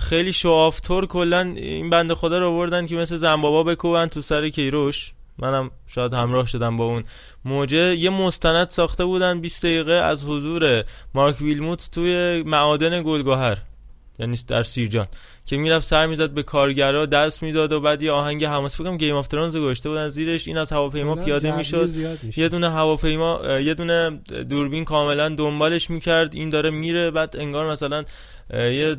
خیلی شوافتور کلا این بنده خدا رو آوردن که مثل زنبابا بکوبن تو سر کیروش. منم شاید همراه شدم با اون. موجه یه مستند ساخته بودن 20 دقیقه از حضور مارک ویلموت توی معادن گلگهر یعنی در سیرجان که می‌رفت سر می‌زد به کارگرا دست می‌داد و بعد یه آهنگ حماس فکرم گیم اف ترونز گذاشته بودن زیرش. این از هواپیما پیاده می‌شد. یه دونه هواپیما یه دونه دوربین کاملا دنبالش می‌کرد. این داره میره بعد انگار مثلا یه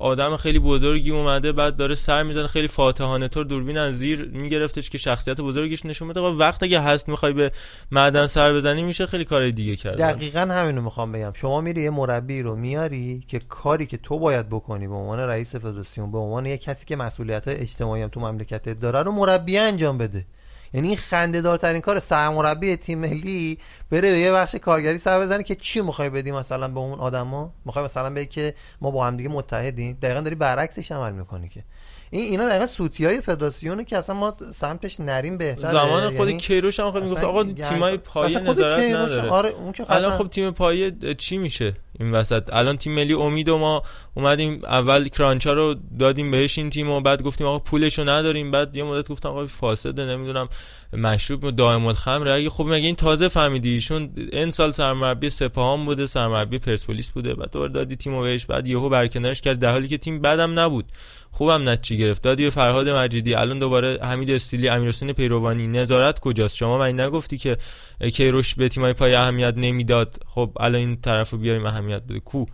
آدم خیلی بزرگی اومده بعد داره سر می‌زنه خیلی فاتحانه طور دوربین از زیر میگرفتش که شخصیت بزرگش نشون بده. و وقت اگه هست می‌خوای به معدن سر بزنی میشه خیلی کار دیگه کرد. دقیقا همینو می‌خوام بگم. شما میری یه مربی رو میاری که کاری که تو باید بکنی به عنوان رئیس فدراسیون به عنوان یه کسی که مسئولیت اجتماعی تو مملکت داره رو مربی انجام بده. یعنی این خنده دارترین کار سرمربی تیم ملی بره به یه بخش کارگری سر بزنه که چی می‌خوای بدی مثلا به اون آدما؟ می‌خوای مثلا بگی که ما با هم دیگه متحدیم. دقیقا داری برعکسش عمل می‌کنی که. این اینا دقیقا سوتی های فدراسیونه که اصلا ما سمتش نریم بهتره. زمان خود یعنی کیروش هم خود می‌گفت آقا تیمای پایه نظارت نداره. آره اون که الان خب تیم پایه چی میشه؟ این وسط. الان تیم ملی امید و ما اومدیم اول کرانچا رو دادیم بهش این تیم و بعد گفتیم آقا پولش رو نداریم. بعد یه مدت گفتم آقا فاسده نمی‌دونم مشروب دائم الخمر. اگه خب مگه این تازه فهمیدی؟ ایشون این سال سرمربی سپاهان بوده سرمربی پرسپولیس بوده. بعد دور دادی تیمو بهش بعد یهو برکنارش کرد. در حالی که تیم بعدم نبود. خوبم نتیجه گرفت. دادی فرهاد مجیدی. الان دوباره حمید استیلی امیرحسین پیروانی. نظارت کجاست؟ شما من نگفتی که کیروش به تیمای پای اهمیت نمی‌داد؟ خب الان این طرفو بیاریم اهمیت بده. کو.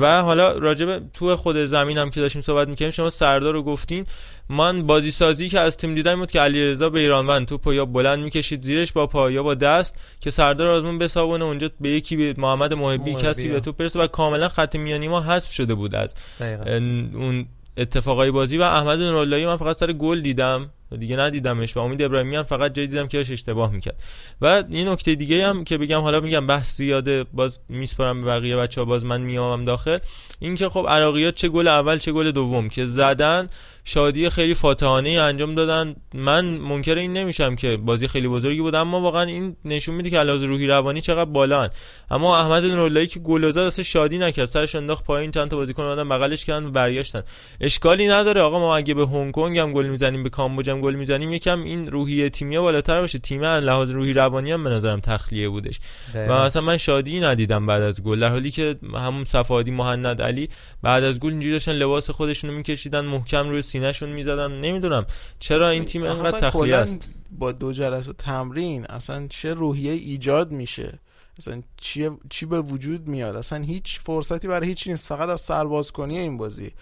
و حالا راجب تو خود زمین هم که داشتیم صحبت می‌کنیم شما سردار رو گفتین. من بازی سازی که از تیم دیدم بود که علیرضا بیرانوند تو پایا بلند می‌کشید زیرش با پایا با دست که سردار آزمون بسابونه اونجا به یکی به محمد محبی کسی به تو پرسه و کاملا خط میانی ما حذف شده بود از اون اتفاقای بازی. و احمد نوراللهی من فقط سر گل دیدم. دیگه ندیدمش و امید ابراهیمی هم فقط جای دیدم که اشتباه می‌کرد. و این نکته دیگه هم که بگم حالا میگم بحث زیاده باز میسپارم به بقیه بچه ها باز من میامم داخل. این که خب عراقیات چه گل اول چه گل دوم که زدن شادی خیلی فاتحانه انجام دادن. من منکر این نمیشم که بازی خیلی بزرگی بود اما واقعا این نشون میده که علاوه روحی روانی چقدر بالا اما احمد نوراللهی که گل زد اصلا شادی نکرد. سرش انداخت پایین چند تا بازیکن اومدن بغلش کردن و برگشتن. اشکالی نداره آقا ما اگه به هنگ کنگ هم گل می‌زنیم به کامبوج هم گل می‌زنیم یکم این روحیه تیمی بالاتر باشه. تیم لحاظ روحی روانی هم به نظرم تخلیه بودش. و اصلا من شادی ندیدم بعد از گل در حالی که همون صفادی مهند علی بعد از گل اینجوری داشتن لباس خودشونو میکشیدن محکم روی سینهشون می‌زدن. نمی‌دونم چرا این تیم انقدر تخلیه است؟ با دو جلسه تمرین اصلا چه روحیه ایجاد میشه؟ اصلا چی, چی به وجود میاد؟ اصلا هیچ فرصتی برای هیچ نیست. فقط از سربازکنی این بازی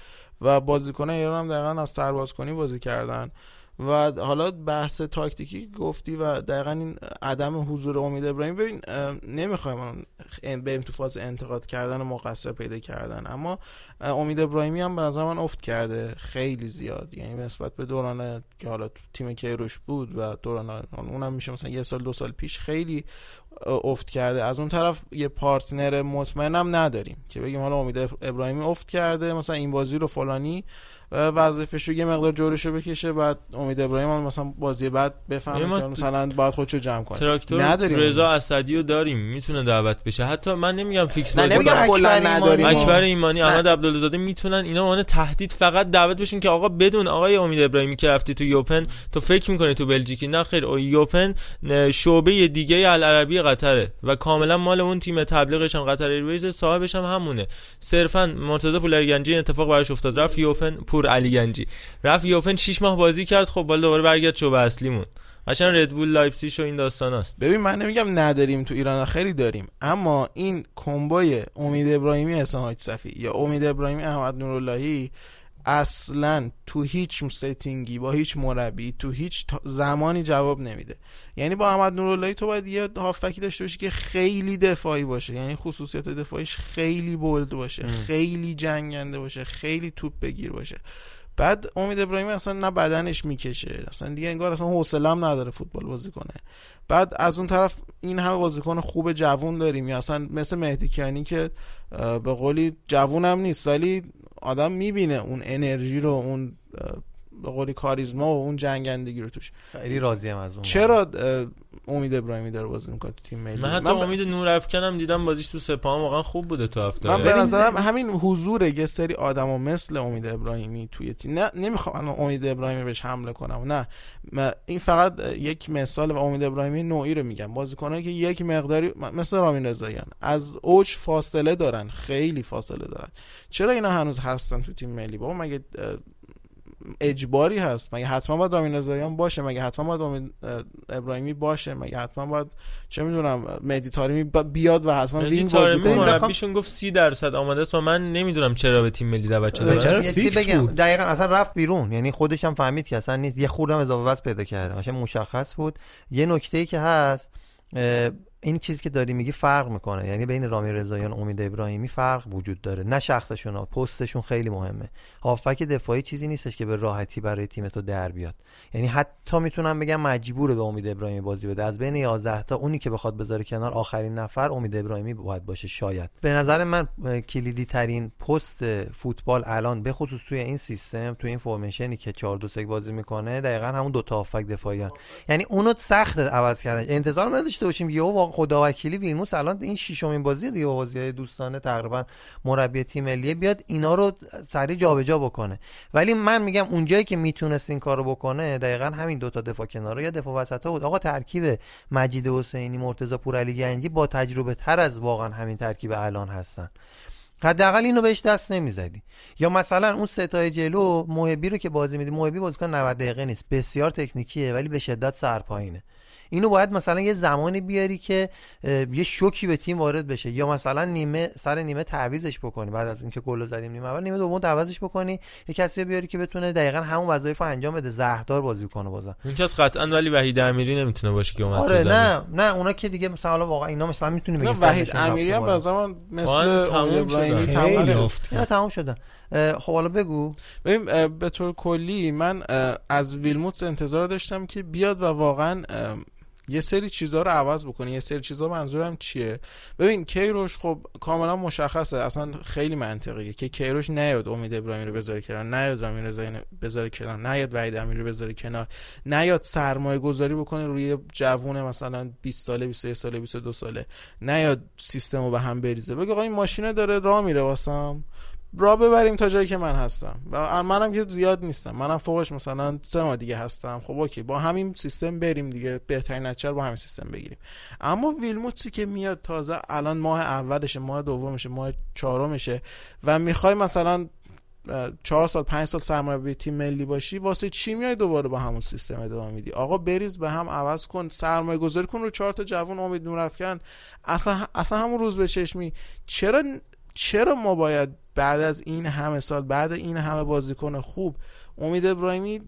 و بازیکنان ایران هم دقیقا از سربازکنی بازی کردن. و حالا بحث تاکتیکی گفتی و دقیقا این عدم حضور امید ابراهیم ببین نمی‌خوایم بریم تو فاز انتقاد کردن و مقصر پیدا کردن اما امید ابراهیمی هم به نظر من افت کرده خیلی زیاد یعنی نسبت به دوران که حالا تیم کیروش بود و دوران اونم میشه مثلا یه سال دو سال پیش خیلی افت کرده. از اون طرف یه partner مطمئنم نداریم که بگیم حالا امید ابراهیمی افت کرده مثلا این بازی رو فلانی وظیفش رو یه مقدار جورش رو بکشه بعد امید ابراهیم هم مثلا بازی بعد بفهمه که مثلا باید خودشو جمع کنه. تراکتور نداریم. رضا اسدی رو داریم می‌تونه دعوت بشه. حتی من نمیگم فیکس بازی نمیگم کلا نداریم. اکبر ایمانی احمد عبدالله‌زاده می‌تونن اینا اون تهدید فقط دعوت بشین که آقا بدون آقای امید ابراهیمی که رفتی تو یوپن تو فکر می‌کنی تو بلژیکی؟ نه خیر یوپن شعبه دیگه العربی قطره و کاملا مال اون تیم تبلیغش هم قطر ایرویز صاحبش هم همونه. صرفا مرتضی پورعلی گنجی اتفاق براش افتاد. رفت یوپن پور علی گنجی. رفت یوپن 6 ماه بازی کرد خب بالا دوباره برگرد شو اصلیمون قشنگ ردبول لایپزیگ و این داستان است ببین من نمیگم نداریم تو ایران خیلی داریم. اما این combo های امید ابراهیمی حسین حاج صفی یا امید ابراهیمی احمد نوراللهی اصلا تو هیچ ستینگی با هیچ مربی تو هیچ زمانی جواب نمیده. یعنی با احمد نوراللهی تو باید یه هافکی داشته باشی که خیلی دفاعی باشه. یعنی خصوصیت دفاعیش خیلی بولد باشه خیلی جنگنده باشه خیلی توپ بگیر باشه. بعد امید ابراهیمی اصلا نه بدنش می‌کشه. اصلا دیگه انگار اصلا حوصله نداره فوتبال بازی کنه. بعد از اون طرف این همه بازیکن خوب جوون داریم. یا اصلا مثل مهدی کیانی که به قولی جوون هم نیست ولی آدم می‌بینه اون انرژی رو اون به قولی کاریزما و اون جنگندگی رو توش. خیلی راضی از اون. چرا امید ابراهیمی داره بازی می‌کنه تو تیم ملی. من حتی من ب... امید نورافکن هم دیدم بازیش تو سپاهان واقعا خوب بوده تو هفته من به نظرم همین حضور یه سری آدم مثل امید ابراهیمی توی تیم نه نمی‌خوام امید ابراهیمی بهش حمله کنم نه. این فقط یک مثال و امید ابراهیمی نوعی رو میگم. بازیکنایی که یک مقداری مثل رامین رضاییان. از اوج فاصله دارن خیلی فاصله دارن. چرا اینا هنوز هستن تو تیم ملی؟ بابا مگه اجباری هست. مگه حتما باید رامین رضاییان باشه؟ مگه حتما باید رامین ابراهیمی باشه؟ مگه حتما باید چه می‌دونم مهدی طارمی بیاد و حتما wing بازی کنه مربیشون گفت 30 درصد آماده است من نمی‌دونم چرا به تیم ملی دعوت شده. چرا فیکس بگم. بود؟ دقیقاً اصلا رفت بیرون. یعنی خودش هم فهمید که اصلا نیست. یه خوردم اضافه وزن پیدا کرده قشنگ مشخص بود. یه نکته ای که هست این چیزی که داری میگی فرق می‌کنه. یعنی بین رامین رضاییان امید ابراهیمی فرق وجود داره. نه شخصشون ها پستشون خیلی مهمه. هافک دفاعی چیزی نیستش که به راحتی برای تیم تو در بیاد. یعنی حتی می‌تونم بگم مجبوره به امید ابراهیمی بازی بده. از بین 11 تا اونی که بخواد بذاره کنار آخرین نفر امید ابراهیمی باید باشه شاید. به نظر من کلیدی ترین پست فوتبال الان به خصوص توی این سیستم توی این فرمیشنی که 4 2 بازی می‌کنه دقیقا همون دو تا هافک دفاعی یعنی اونو سخت عوض کردن. انتظار نداشته باشیم یهو خدا وکیلی ویلموس الان این ششمین بازی دیگه بازی دوستانه تقریبا مربی تیم ملی بیاد اینا رو سریع جابجا بکنه. ولی من میگم اونجایی که می‌تونست این کارو بکنه دقیقا همین دوتا دفاع کناره یا دفاع وسط بود. آقا ترکیب مجید حسینی مرتضی پورعلی گنجی با تجربه تر از واقعا همین ترکیب الان هستن. حداقل اینو بهش دست نمی‌زدی. یا مثلا اون ستای جلو محبی رو که بازی میدی محبی بازیکن 90 دقیقه نیست. بسیار تکنیکیه ولی به شدت سرپایینه. اینو باید مثلا یه زمانی بیاری که یه شوکی به تیم وارد بشه یا مثلا نیمه سر نیمه تعویزش بکنی بعد از اینکه گل زدیم نیمه اول نیمه دوم تعویزش بکنی یه کسی بیاری که بتونه دقیقا همون وظایف انجام بده زهردار بازی کنه بازم. این کس قطعا ولی وحید امیری نمی‌تونه باشه که اومد آره نه نه اونا که دیگه مثلا واقعا اینا مثلا می‌تونیم بگیم وحید امیری هم به زمان مثل ابراهیمی تمام شدن خب حالا بگو. ببین به طور کلی من از ویلموتس انتظار داشتم که بیاد و واقعا یه سری چیزها رو عوض بکنی یه سری چیزها منظورم چیه؟ ببین کیروش خب کاملا مشخصه اصلا خیلی منطقیه که کیروش نیاد امید ابراهیمی رو بذاره کنار نیاد رامین رضایی بذاره کنار نیاد وحید امیری رو بذاره کنار نیاد سرمایه گذاری بکنه روی جوون مثلا 20 ساله 21 ساله 22 ساله نیاد سیستم رو به هم بریزه. بگه آقا این ماشینه داره راه میره واسم. را ببریم تا جایی که من هستم. و منم که زیاد نیستم. منم فوقش مثلا سه ماه دیگه هستم. خب اوکی با همین سیستم بریم دیگه. بهترین نتیجه با همین سیستم بگیریم. اما ویلموتسی که میاد تازه الان ماه اولشه ماه دومشه ماه چهارمشه و می‌خوای مثلا چهار سال پنج سال سرمربی تیم ملی باشی واسه چی میای دوباره با همون سیستم ادامه میدی؟ آقا بریز به هم عوض کن سرمایه گذاری کن رو چهار تا جوان امید نورافکن. اصلا اصلا همون روز به چشمی. چرا چرا ما باید بعد از این همه سال بعد این همه بازیکن خوب امید ابراهیمی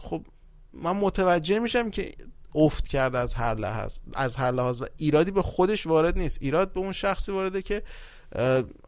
خب من متوجه میشم که افت کرده از هر لحاظ از هر لحاظ و ایرادی به خودش وارد نیست. ایراد به اون شخصی وارده که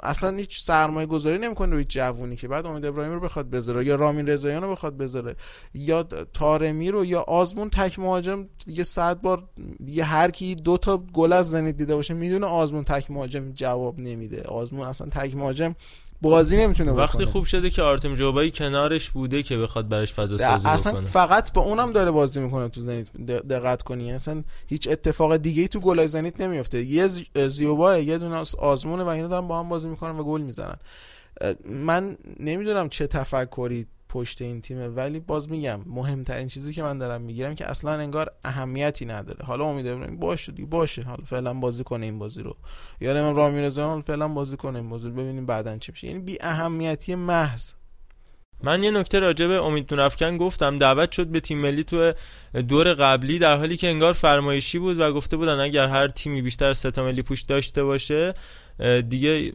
اصلا هیچ سرمایه گذاری نمی‌کنه روی جوونی که بعد امید ابراهیمی رو بخواد بذاره یا رامین رضاییان رو بخواد بذاره یا تارمی رو یا آزمون تک مهاجم دیگه صد بار دیگه هر کی دو تا گل از زنید دیده باشه می‌دونه آزمون تک مهاجم جواب نمیده. آزمون اصلا تک مهاجم بازی نمی‌تونه بکنه. وقتی خوب شده که آرتم جوبایی کنارش بوده که بخواد براش فضا سازی اصلا بکنه. فقط با اونم داره بازی می‌کنه تو زنیت دقت کنی. اصلا هیچ اتفاق دیگه ای تو گلای زنیت نمیفته یه زیوبا یه دونه آزمونه و اینا دارن با هم بازی می‌کنن و گل می‌زنن. من نمی‌دونم چه تفکری پشت این تیمه. ولی باز میگم مهمترین چیزی که من دارم می‌گیرم که اصلا انگار اهمیتی نداره. حالا امید ابراهیم باشه دیگه باشه. حالا فعلا بازی کنه این بازی رو. یا من رامین رضاییان فعلا بازی کنه این بازی رو. ببینیم بعدا چی میشه. یعنی بی اهمیتی محض. من یه نکته راجع به امید نورافکن گفتم. دعوت شد به تیم ملی تو دور قبلی در حالی که انگار فرمایشی بود و گفته بودن اگر هر تیمی بیشتر سه ملی پوش داشته باشه دیگه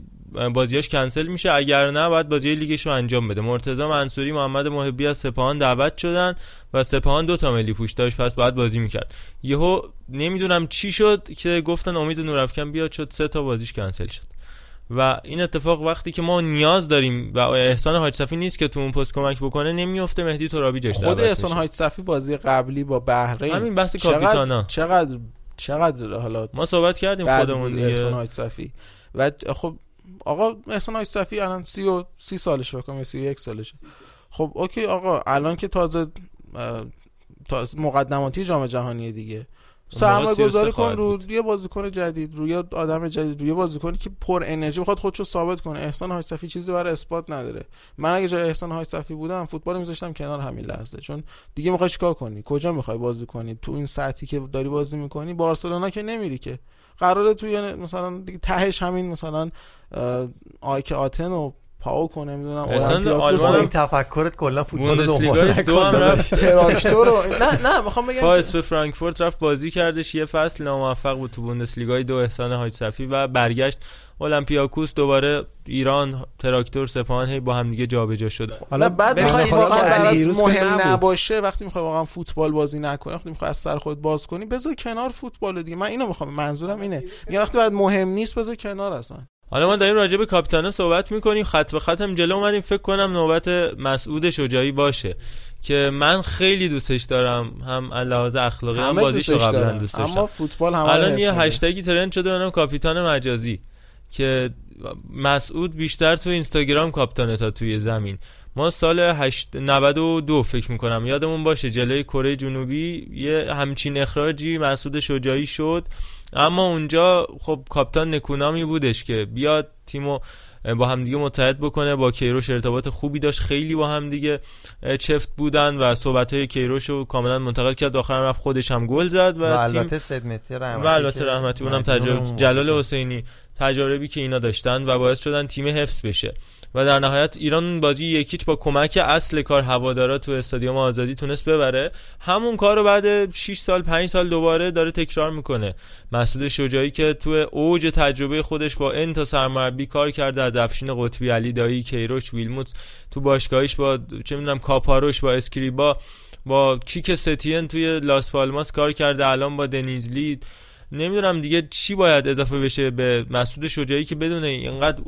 بازیاش کنسل میشه. اگر نه باید بازی لیگش رو انجام بده. مرتضی منصوری محمد محبی از سپاهان دعوت شدن و سپاهان دو تا ملی پوش داشت. پس باید بازی می‌کرد. یهو نمی‌دونم چی شد که گفتن امید نورافکن بیاد شد سه تا بازیش کنسل شد. و این اتفاق وقتی که ما نیاز داریم و احسان حاج صفی نیست که تو اون پست کمک بکنه نمیفته مهدی ترابی جاش خود احسان حاج صفی بازی قبلی با بحرین. همین بحث کاپیتانا. چقدر چقدر حالا ما صحبت کردیم خودمون دیگه. احسان حاج صفی و خب آقا احسان حاج صفی الان سی و سی سالش بکنم سی و یک سالشه خب اوکی آقا الان که تازه مقدماتی جام جهانی دیگه. سرمایه گذاری کن رو یه بازیکن جدید روی آدم جدید روی بازیکنی که پر انرژی بخواد خودشو ثابت کنه. احسان های صفی چیزی برای اثبات نداره. من اگه جای احسان های صفی بودم فوتبال میذاشتم کنار همین لحظه. چون دیگه می‌خوای چیکار کنی؟ کجا می‌خوای بازی کنی؟ تو این ساعتی که داری بازی می‌کنی بارسلونا که نمیری که. قراره توی مثلا دیگه تهش همین مثلا آیک آتن و پاو کنه نمی‌دونم آلمان این تفکرت کلا فوتبال دو هم رفت. تراکتور نه نه می‌خوام بگم فاس به فرانکفورت رفت بازی کردش یه فصل ناموفق بود تو بوندسلیگای دو احسان حاج صفی و برگشت اولمپیاکوس دوباره ایران تراکتور سپاهان هی با هم دیگه جابجا شد. حالا بعد می‌خوای واقعا مهم نباشه وقتی می‌خوای واقعا فوتبال بازی نکنی وقتی می‌خوای از سر خود باز کنی بذار کنار فوتبال دیگه. من اینو می‌خوام منظورم اینه. یه وقتی بعد مهم نیست بذار کنار اصلا. حالا ما داریم راجع به کاپیتانا صحبت می‌کنیم. خط به خط هم جلو اومدیم. فکر کنم نوبت مسعود شجاعی باشه که من خیلی دوستش دارم. هم لحاظ اخلاقی هم بازیش رو قبلا دوست داشتم اما فوتبال هم الان یه هشتگی ترند شده به کاپیتان مجازی که مسعود بیشتر تو اینستاگرام کاپیتانه تا توی زمین. ما سال 92 فکر می‌کنم. یادمون باشه جلوی کره جنوبی یه همچین اخراجی مسعود شجاعی شد. اما اونجا خب کاپتان نکونامی بودش که بیاد تیمو با همدیگه متحد بکنه. با کیروش ارتباط خوبی داشت. خیلی با همدیگه چفت بودن و صحبت های کیروش رو کاملا منتقل کرد. آخر رفت خودش هم گل زد و, و البته سدمتی رحمتی و البته رحمتی اونم تجربه جلال حسینی تجاربی که اینا داشتن و باعث شدن تیم حفظ بشه. و در نهایت ایران بازی یکیچ با کمک اصل کار هوادارا تو استادیوم آزادی تونست ببره. همون کار رو بعد 6 سال 5 سال دوباره داره تکرار می‌کنه. مسعود شجاعی که تو اوج تجربه خودش با انتا سرمربی کار کرده از افشین قطبی علی دایی کیروش ویلموت تو باشگاهش با چه می‌دونم کاپاروش با اسکریبا با کیک ستین توی لاس پالماس کار کرده. الان با دنیزلی نمی‌دونم دیگه چی باید اضافه بشه به مسعود شجاعی که بدونه اینقدر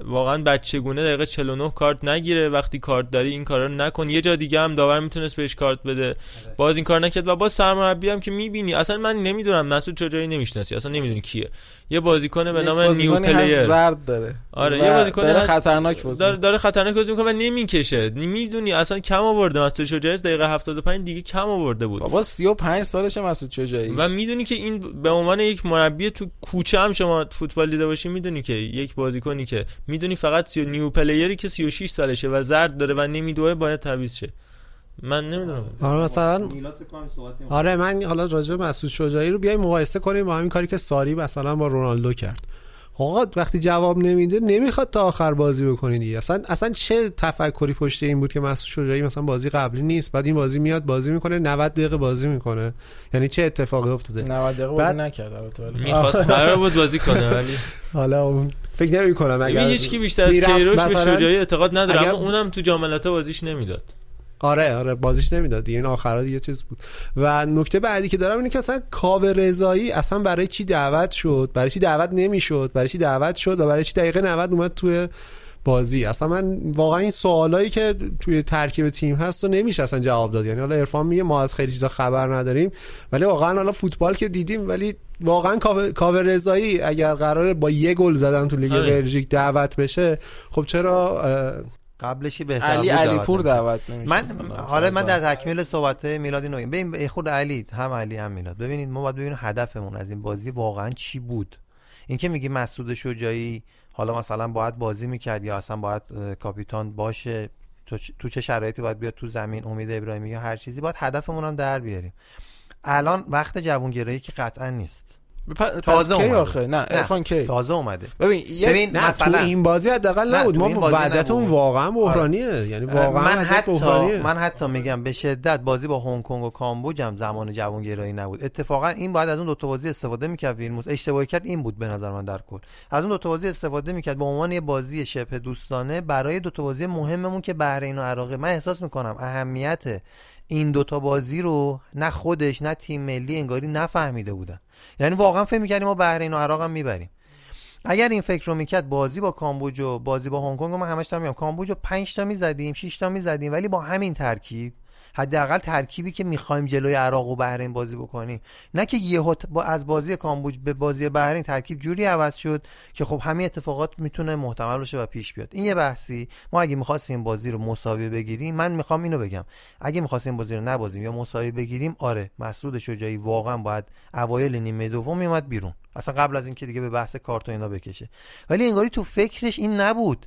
واقعا بچگونه دقیقه 49 کارت نگیره. وقتی کارت داری این کارا رو نکن. یه جا دیگه هم داور می‌تونست بهش کارت بده. باز این کار نکرد و باز سرمربی هم که می‌بینی. اصلا من نمی‌دونم مسعود شجاعی نمی‌شناسی. اصلا نمی‌دونی کیه. یه بازیکن به نام new player. زرد داره. آره یه بازیکن داره خطرناک بازی داره, داره خطرناک بازی می‌کنه و نمی‌کشه. نمی‌دونی اصلا کم آورده. مسعود شجاعی دقیقه 75 دیگه کم آورده بود. بابا 35 سالشه مسعود شجاعی و می‌دونی که این به عنوان یک مربی تو کوچه هم شما فوتبال دیده باشی می‌دونی که یک بازیکنی که می‌دونی فقط new player ی که 36 سالشه و زرد داره و نمیدوه باید تعویض شه. من نمی‌دونم. آره مثلا آره من حالا راجع به مسعود شجاعی رو بیای مقایسه کنیم با همین کاری که ساری مثلا با رونالدو کرد. آقا وقتی جواب نمیده نمی‌خواد تا آخر بازی بکنی دیگه. اصلا اصلا چه تفکری پشت این بود که مسعود شجاعی مثلا بازی قبلی نیست بعد این بازی میاد بازی می‌کنه 90 دقیقه بازی می‌کنه. یعنی چه اتفاقی افتاده؟ 90 دقیقه بازی نکرد البته ولی می‌خواست قرار بود بازی کنه ولی حالا اون فکر نمی کنم اگر هیچ کی بیشتر از کیروش به شجاعی اعتقاد نداره اگر- اما اونم تو جام بازیش نمی‌داد. آره آره بازیش نمی‌داد دیگه این آخرات یه چیز بود. و نکته بعدی که دارم اینه که اصلا کاوه رضایی اصلا برای چی دعوت شد؟ برای چی دعوت نمی‌شد؟ برای چی دعوت شد؟ و برای چی دقیقه 90 اومد توی بازی؟ اصلا من واقعا این سوالایی که توی ترکیب تیم هست و نمیشه اصلا جواب داد. یعنی حالا عرفان میگه ما از خیلی چیزا خبر نداریم ولی واقعا حالا فوتبال که دیدیم ولی واقعا کاوه کاوه رضایی اگر قراره با یه گل زدن تو لیگ آره. بلژیک دعوت بشه خب چرا قبلشی بهتر علی علیپور نمی‌شد. دعوت نمیشه. من حالا من در تکمیل صحبت میلاد اینو بگم ببین خود علی هم علی هم میلاد. ببینید ما باید ببینیم هدفمون از این بازی واقعا چی بود. این که میگی مسعود شجاعی حالا مثلا باید بازی می‌کرد یا اصلا باید کاپیتان باشه تو چه شرایطی باید بیاد تو زمین امید ابراهیمی یا هر چیزی باید هدفمون هم در بیاریم. الان وقت جوونگرایی که قطعا نیست. تازه کی اومده. آخه؟ نه عرفان کی؟ تازه اومده. ببین یه ببین نه مثلا تو این بازی حداقل نه، نبود. ما وضعیتمون نبود. واقعا بحرانیه. یعنی واقعا من وضعیت حتی بحرانیه. من حتی میگم به شدت بازی با هنگ کنگ و کامبوج هم زمان جوانگرایی نبود. اتفاقا این باید از اون دو تا بازی استفاده می‌کرد ویلموس اشتباهی کرد این بود به نظر من در کل. از اون دو تا بازی استفاده می‌کرد به عنوان یه بازی شبه دوستانه برای دو تا بازی مهممون که بحرین و عراقه من احساس می‌کنم اهمیت این دوتا بازی رو نه خودش نه تیم ملی انگاری نفهمیده بودن. یعنی واقعا فکر می‌کردیم ما بحرین و عراق هم می‌بریم. اگر این فکر رو می‌کرد بازی با کامبوج و بازی با هنگ کنگ من همش دارم میگم کامبوج رو 5 تا می‌زدیم 6 تا می‌زدیم ولی با همین ترکیب حداقل ترکیبی که می‌خوایم جلوی عراق و بحرین بازی بکنیم. نه که یهو با از بازی کامبوج به بازی بحرین ترکیب جوری عوض شد که خب همین اتفاقات می‌تونه محتمل باشه و پیش بیاد. این یه بحثی. ما اگه می‌خواستیم بازی رو مساوی بگیریم من می‌خوام اینو بگم. اگه می‌خواستیم بازی رو نبازیم یا مساوی بگیریم آره مسعود شجاعی واقعا باید اوایل نیمه دوم میومد بیرون. اصلا قبل از اینکه دیگه به بحث کارت و اینا بکشه. ولی انگاری تو فکرش این نبود.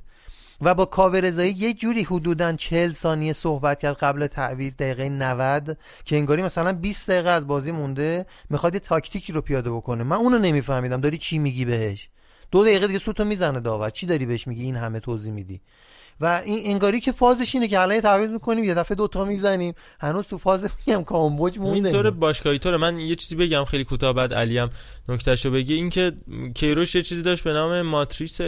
و با کاوه رضایی یه جوری حدودا 40 ثانیه صحبت کرد قبل تعویض دقیقه 90 که انگاری مثلا 20 دقیقه از بازی مونده می‌خواد تاکتیکی رو پیاده بکنه. من اونو نمیفهمیدم. داری چی میگی بهش؟ دو دقیقه دیگه سوتو می‌زنه داور. چی داری بهش میگی؟ این همه توضیح میدی. و این انگاری که فازش اینه که الان تعویض می‌کنیم یه دفعه دوتا می‌زنیم. هنوز تو فاز میگم کامبوج مونده. اینطور باشگاهی. طوره. من یه چیزی بگم خیلی کوتاه بعد علی هم نکتهشو بگی این که کیروش یه چیزی داشت به نام ماتریس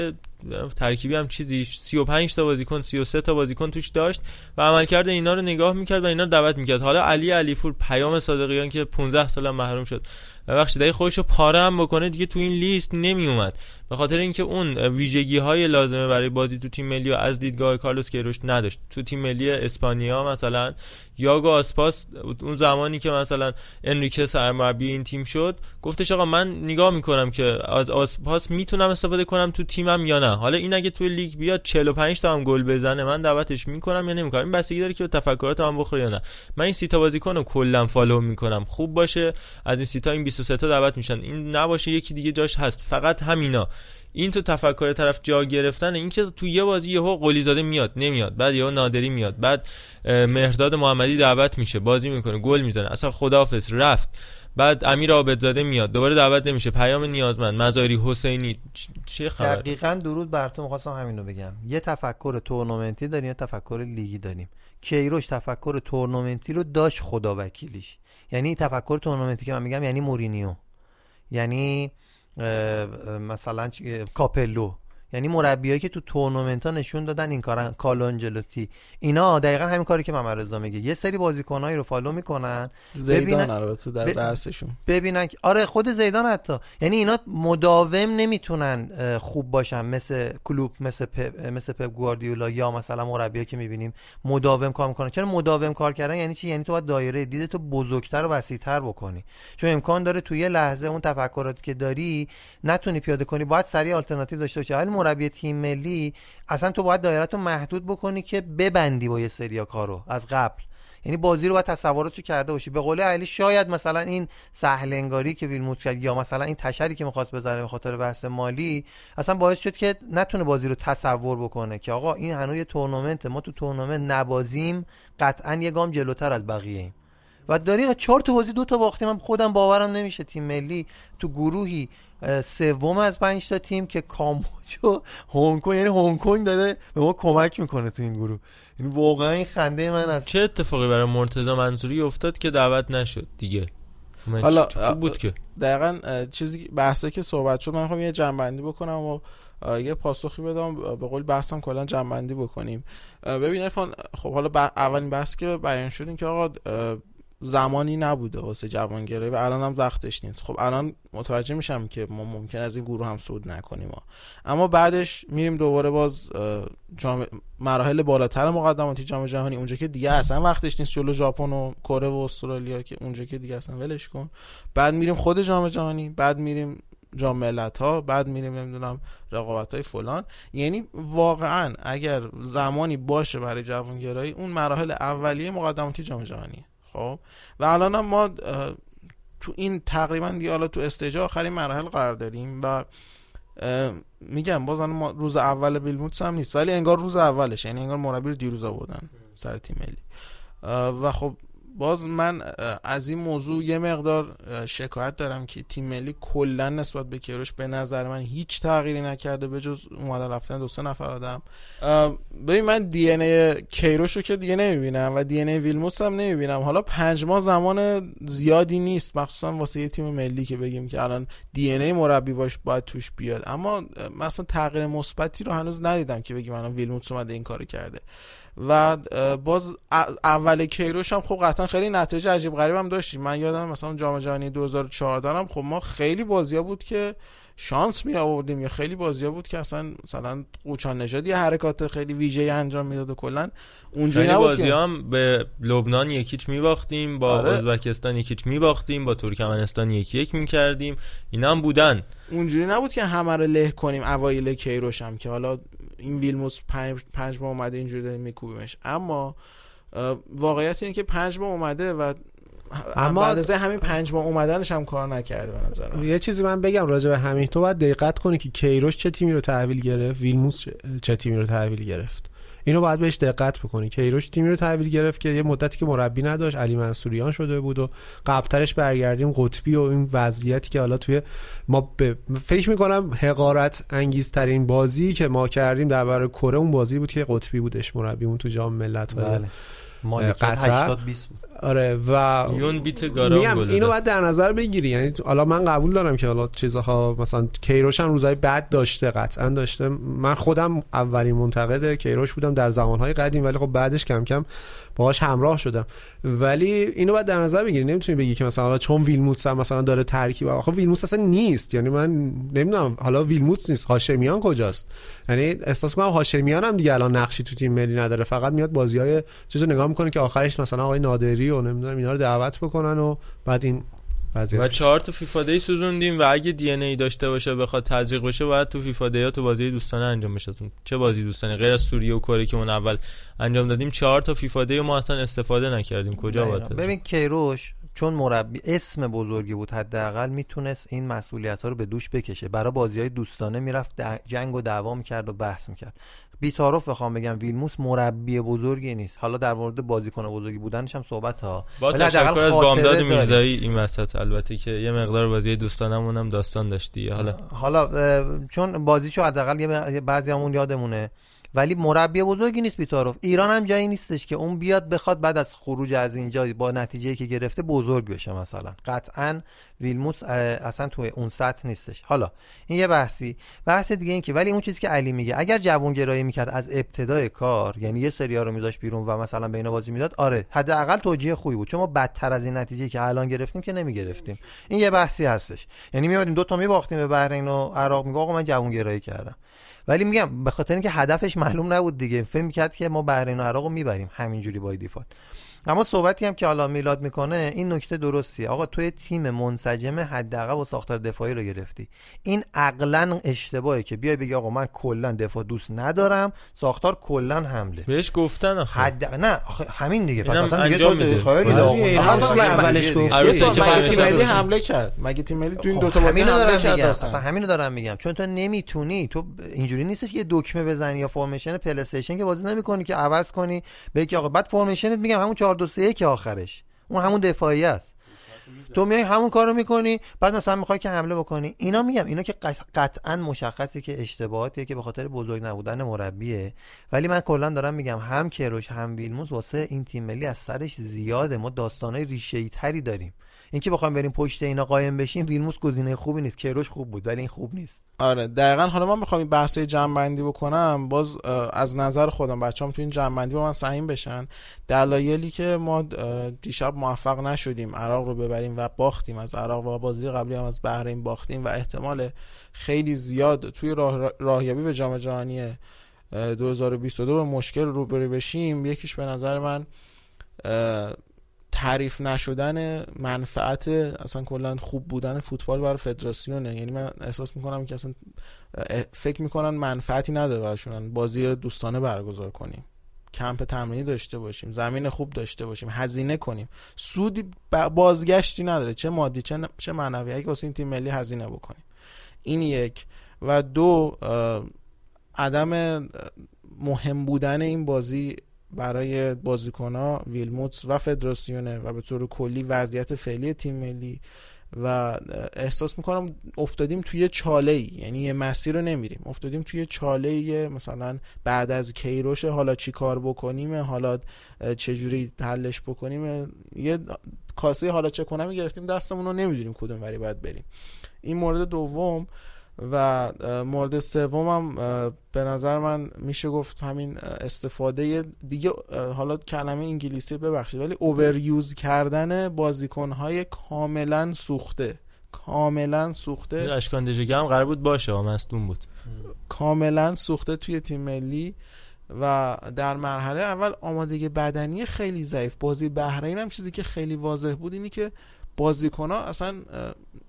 ترکیبی هم چیزی 35 تا بازیکن 33 تا بازیکن توش داشت و عملکرد اینا رو نگاه می‌کرد و اینا رو دعوت می‌کرد. حالا علی علیپور پیام صادقیان که 15 سال محروم شد. ببخشید اگه خودش رو پاره هم بکنه دیگه تو این لیست نمی اومد به خاطر اینکه اون ویژگی های لازمه برای بازی تو تیم ملی و از دیدگاه کارلوس کیروش نداشت. تو تیم ملی اسپانیا مثلا یاگو آسپاس اون زمانی که مثلا انریکه سرمربی این تیم شد گفتش آقا من نگاه می‌کنم که از آسپاس می‌تونم استفاده کنم تو تیمم یا نه. حالا این اگه توی لیگ بیاد 45 تا هم گل بزنه من دعوتش می‌کنم یا نمی‌کنم؟ این بستگی داره که به تفکرات من بخوره یا نه. من این سی تا بازیکن کلا follow می‌کنم. خوب باشه از این سی تا این 23 تا دعوت میشن. این نباشه یکی دیگه جاش هست. فقط همینا. این تو تفکر طرف جا گرفتن این که تو یه بازی یهو قلی زاده میاد نمیاد. بعد یهو نادری میاد. بعد مهرداد محمدی دعوت میشه بازی می‌کنه گل می‌زنه. اصلا خداحافظ رفت. بعد امیر عابدزاده میاد. دوباره دعوت نمیشه. پیام نیازمند. مظاهری حسینی. چه خبر؟ دقیقا درود بر تو. می‌خواستم همینو بگم. یه تفکر تورنمنتی داریم یه تفکر لیگی داریم. کیروش تفکر تورنمنتی رو داشت خدا وکیلیش یعنی تفکر تورنمنتی که من میگم یعنی مورینیو. یعنی مثلا کاپلو. یعنی مربیایی که تو تورنمنت ها نشون دادن این کاره‌ن کارلو آنچلوتی. اینا دقیقا همین کاری که محمد رضا میگه. یه سری بازیکنایی رو follow می‌کنن. زیدان البته در رأسشون. ببینن آره خود زیدان حتی. یعنی اینا مداوم نمی‌تونن خوب باشن. مثل کلوپ مثل پپ مثل پپ گواردیولا یا مثلا مربیایی که می‌بینیم مداوم کار می‌کنن. چرا مداوم کار کردن؟ یعنی چی؟ یعنی تو باید دایره دیدتو بزرگتر و وسیعتر بکنی. چون امکان داره تو یه لحظه اون تفکراتی که داری نتونی پیاده کنی. باید سریع آلترناتیو داشته باشی. مربی تیم ملی اصلا تو باید دایرهتو محدود بکنی که ببندی با یه سریا کارو از قبل. یعنی بازی رو باید تصوراتو کرده باشی. به قول علی شاید مثلا این سهلنگاری که ویلموتس کرد یا مثلا این تشری که می‌خواست بزنه به خاطر بحث مالی اصلا باعث شد که نتونه بازی رو تصور بکنه که آقا این هنوز تورنمنت ما تو تورنمنت نبازیم قطعا یه گام جلوتر از بقیه ایم. و داری چهار تا بازی دو تا باختیم. من خودم باورم نمیشه تیم ملی تو گروهی سوم از پنج تا تیم که کامبوج و هنگ کنگ یعنی هنگ کنگ داره به ما کمک می‌کنه تو این گروه. یعنی واقعا این خنده من از چه اتفاقی برای مرتضی منصوری افتاد که دعوت نشد دیگه؟ حالا خوب بود که. دقیقا چیزی بحثه که صحبت شد من می‌خوام یه جنبندی بکنم و یه پاسخی بدم. به قول بحثم کلا جنبندی بکنیم. ببین خب حالا اولین بحث که بیان شد این که آقا زمانی نبوده واسه جوانگرایی و الان هم وقتش نیست. خب الان متوجه میشم که ما ممکن از این گروه هم سود نکنیم. ما. اما بعدش میریم دوباره باز جام... مراحل بالاتر مقدماتی جام جهانی. اونجا که دیگه اصلا وقتش نیست. جلو ژاپن و کره و استرالیا که اونجا که دیگه اصلا ولش کن. بعد میریم خود جام جهانی. بعد میریم جام ملت ها بعد میریم نمی‌دونم رقابت های فلان. یعنی واقعا اگر زمانی باشه برای جوانگرایی اون مراحل اولیه مقدماتی جام جهانی. خب؟ و الان ما تو این تقریبا دیگه حالا تو استیج آخرین مراحل قرار داریم و میگم باز ما روز اول بیلموتس هم نیست ولی انگار روز اولش یعنی انگار مربی رو دیروز آوردن سر تیم ملی. و خب باز من از این موضوع یه مقدار شکایت دارم که تیم ملی کلا نسبت به کیروش به نظر من هیچ تغییری نکرده به جز اومدن رفتن دو سه نفر آدم. ببین من دی ان کیروش رو که دیگه نمی‌بینم و دی ان ویلموس هم نمی‌بینم. حالا پنج ماه زمان زیادی نیست. مخصوصا واسه یه تیم ملی که بگیم که الان دی ان مربی باش باید توش بیاد. اما مثلا تغییر مثبتی رو هنوز ندیدم که بگیم الان ویلموس اومده این کارو کرده. و باز اول کیروش هم خب قطعا خیلی نتیجه عجیب غریب هم داشتیم. من یادم مثلا جام جهانی 2014 هم خب ما خیلی بازی بود که شانس می آوردیم یا خیلی بازی بود که اصلا مثلا قوچان نژاد یه حرکات خیلی ویژه انجام می‌داد و کلا اونجوری نبود بازی هم به لبنان یکیچ میباختیم با آره. ازبکستان یکیچ میباختیم با ترکمنستان یکی یک می‌کردیم. اینا هم بودن. اونجوری نبود که همه رو له کنیم اوایل کیروش هم که حالا این ویلموس پنج, پنج ماه اومده اینجوری داریم میکوبیمش. اما واقعیت اینه که پنج ماه اومده و اما بعد از همین پنج ماه اومدنش هم کار نکرده به نظر یه چیزی من بگم راجع به همین. تو باید دقت کنی که کیروش چه تیمی رو تحویل گرفت ویلموس چه تیمی رو تحویل گرفت. اینو باید بهش دقت بکنی کیروش تیمی رو تحویل گرفت که یه مدتی که مربی نداشت علی منصوریان شده بود و قبلترش برگردیم قطبی و این وضعیتی که حالا توی ما ب... فکر می‌کنم حقارت انگیزترین بازی که ما کردیم در برابر کره اون بازی بود که قطبی بودش مربیمون تو جام ملت بله. قطر آره و یون بیت گاران اینو باید در نظر بگیری. یعنی حالا من قبول دارم که حالا چیزها مثلا کیروش هم روزای بد داشته قطعا داشته. من خودم اولین منتقد کیروش بودم در زمانهای قدیم ولی خب بعدش کم کم باهاش همراه شدم. ولی اینو باید در نظر بگیری. نمی‌تونی بگی که مثلا حالا چون ویلموتس هم مثلا داره ترکیب آخه ویلموتس اصلا نیست. یعنی من نمی‌دونم. حالا ویلموتس نیست. هاشمیان کجاست؟ یعنی احساس کنم هاشمیان هم دیگه الان نقشی تو تیم ملی نداره. فقط میاد بازیای چیزو نگاه می‌کنه که آخرش مثلا آقای نادری و نمی‌دونم اینا رو دعوت بکنن و بعد این و چهار تا فیفا دی سوزوندیم و اگه دی ان ای داشته باشه بخواد تزریق بشه باید تو فیفا دی ها تو بازی دوستانه انجام بشه. چه بازی دوستانه؟ غیر از سوریه و کره که اون اول انجام دادیم چهار تا فیفا دی ما اصلا استفاده نکردیم. کجا باید ببین کیروش چون مربی اسم بزرگی بود حداقل می‌تونست این مسئولیت ها رو به دوش بکشه. برای بازی های دوستانه می‌رفت جنگ و دعوا می‌کرد و بحث می‌کرد. بیتاروف بخوام بگم ویلموس مربی بزرگی نیست. حالا در مورد بازیکن بزرگی بودنش هم صحبت ها. با تشکر از بامداد میرزایی این وسط. البته که یه مقدار بازی دوستانمون هم داستان داشتی حالا حالا چون بازیشو حداقل یه بعضیامون یادمونه. ولی مربی بزرگی نیست بیتاروف. ایران هم جایی نیستش که اون بیاد بخواد بعد از خروج از اینجا با نتیجه که گرفته بزرگ بشه مثلا. قطعا ویلموس اصلا توی اون سطح نیستش. حالا این یه بحثی. بحث دیگه این که ولی اون چیزی که علی میگه اگر جوانگرایی می‌کرد از ابتدای کار یعنی یه سریا رو میذاش بیرون و مثلا به اینا بازی می‌داد آره حداقل توجیه خوبی بود. چون ما بدتر از این نتیجه که الان گرفتیم که نمی‌گرفتیم. این یه بحثی هستش. یعنی میادیم دو تا میباختیم به بحرین و عراق میگه آقا من جوانگرایی کردم. ولی میگم به خاطر اینکه هدفش معلوم نبود دیگه. فکر می‌کرد که ما بحرین و عراق رو می‌بریم. همینجوری با دیفالت. اما صحبتی هم که حالا میلاد می‌کنه این نکته درستیه آقا توی تیم منسجم حداقل با ساختار دفاعی رو گرفتی این عقلا اشتباهه که بیای بگی آقا من کلا دفاع دوست ندارم ساختار کلا حمله بهش گفتن آخه حد نه آخه همین دیگه پس اصلا دیگه تو. خیلی آره اولش. گفت. مگه تیم ملی. حمله کرد مگه تیم ملی تو این خب دو تا بازی همینو حمله دارم کرد میگم اصلا. همینو دارم میگم چون تو نمی‌تونی تو اینجوری نیستش که یه دکمه بزنی یا formation پلی استیشن که بازی نمی‌کنی که عوض کنی بگی آقا بعد formation ت میگم همون 4 2 3 1 آخرش. اون همون دفاعی است. تو میای همون کارو می‌کنی بعد مثلا می‌خوای که حمله بکنی. اینا میگم اینا که قط- قطعا مشخصه که اشتباهاتیه که به خاطر بزرگ نبودن مربیه. ولی من کلا دارم میگم هم کروش هم ویلموس واسه این تیم ملی از سرش زیاده. ما داستانای ریشه تری داریم. اینکه بخوایم بریم پشت اینا قایم بشیم ویلموس گزینه خوبی نیست. کروش خوب بود ولی این خوب نیست. آره دقیقا. حالا من بخوام این بحث جمع بندی بکنم. باز از نظر خودم بچه‌ام تو این جمع بندی با من سهیم بشن. دلایلی که ما دیشب موفق نشدیم عراق رو ببریم و باختیم. از عراق و بازی قبلی هم از بحرین باختیم و احتمال خیلی زیاد توی راه راهیابی به جام جهانی اه، 2022 به مشکل روبرو بشیم. یکیش به نظر من تعریف نشدن منفعت اصلا کلا خوب بودن فوتبال برای فدراسیونه. یعنی من احساس می‌کنم که اصلا فکر می‌کنن منفعتی نداره براشون. بازی دوستانه برگزار کنیم. کمپ تمرینی داشته باشیم. زمین خوب داشته باشیم. هزینه کنیم. سودی بازگشتی نداره. چه مادی چه چه معنوی. اگه واسه این تیم ملی هزینه بکنیم. این یک. و دو عدم مهم بودن این بازی برای بازیکنها ویلموتس و فدراسیونه و به طور کلی وضعیت فعلی تیم ملی و احساس می‌کنم افتادیم توی چاله ای یعنی یه مسیر رو نمیریم. افتادیم توی چاله ای مثلا بعد از کیروش حالا چی کار بکنیم حالا چجوری حلش بکنیم. یه کاسه حالا چه کنم گرفتیم دستمون رو نمی‌دونیم کدوم وری باید بریم. این مورد دوم. و مورد سوم هم به نظر من میشه گفت همین استفاده دیگه حالا کلمه انگلیسی ببخشید ولی اووریوز کردن بازیکنهای کاملا سوخته. کاملا سوخته. اشکان دژگی هم قرار بود باشه و مصدوم بود. کاملا سوخته توی تیم ملی و در مرحله اول آمادگی بدنی خیلی ضعیف. بازی بحرین هم چیزی که خیلی واضح بود اینی که بازیکن ها اصلا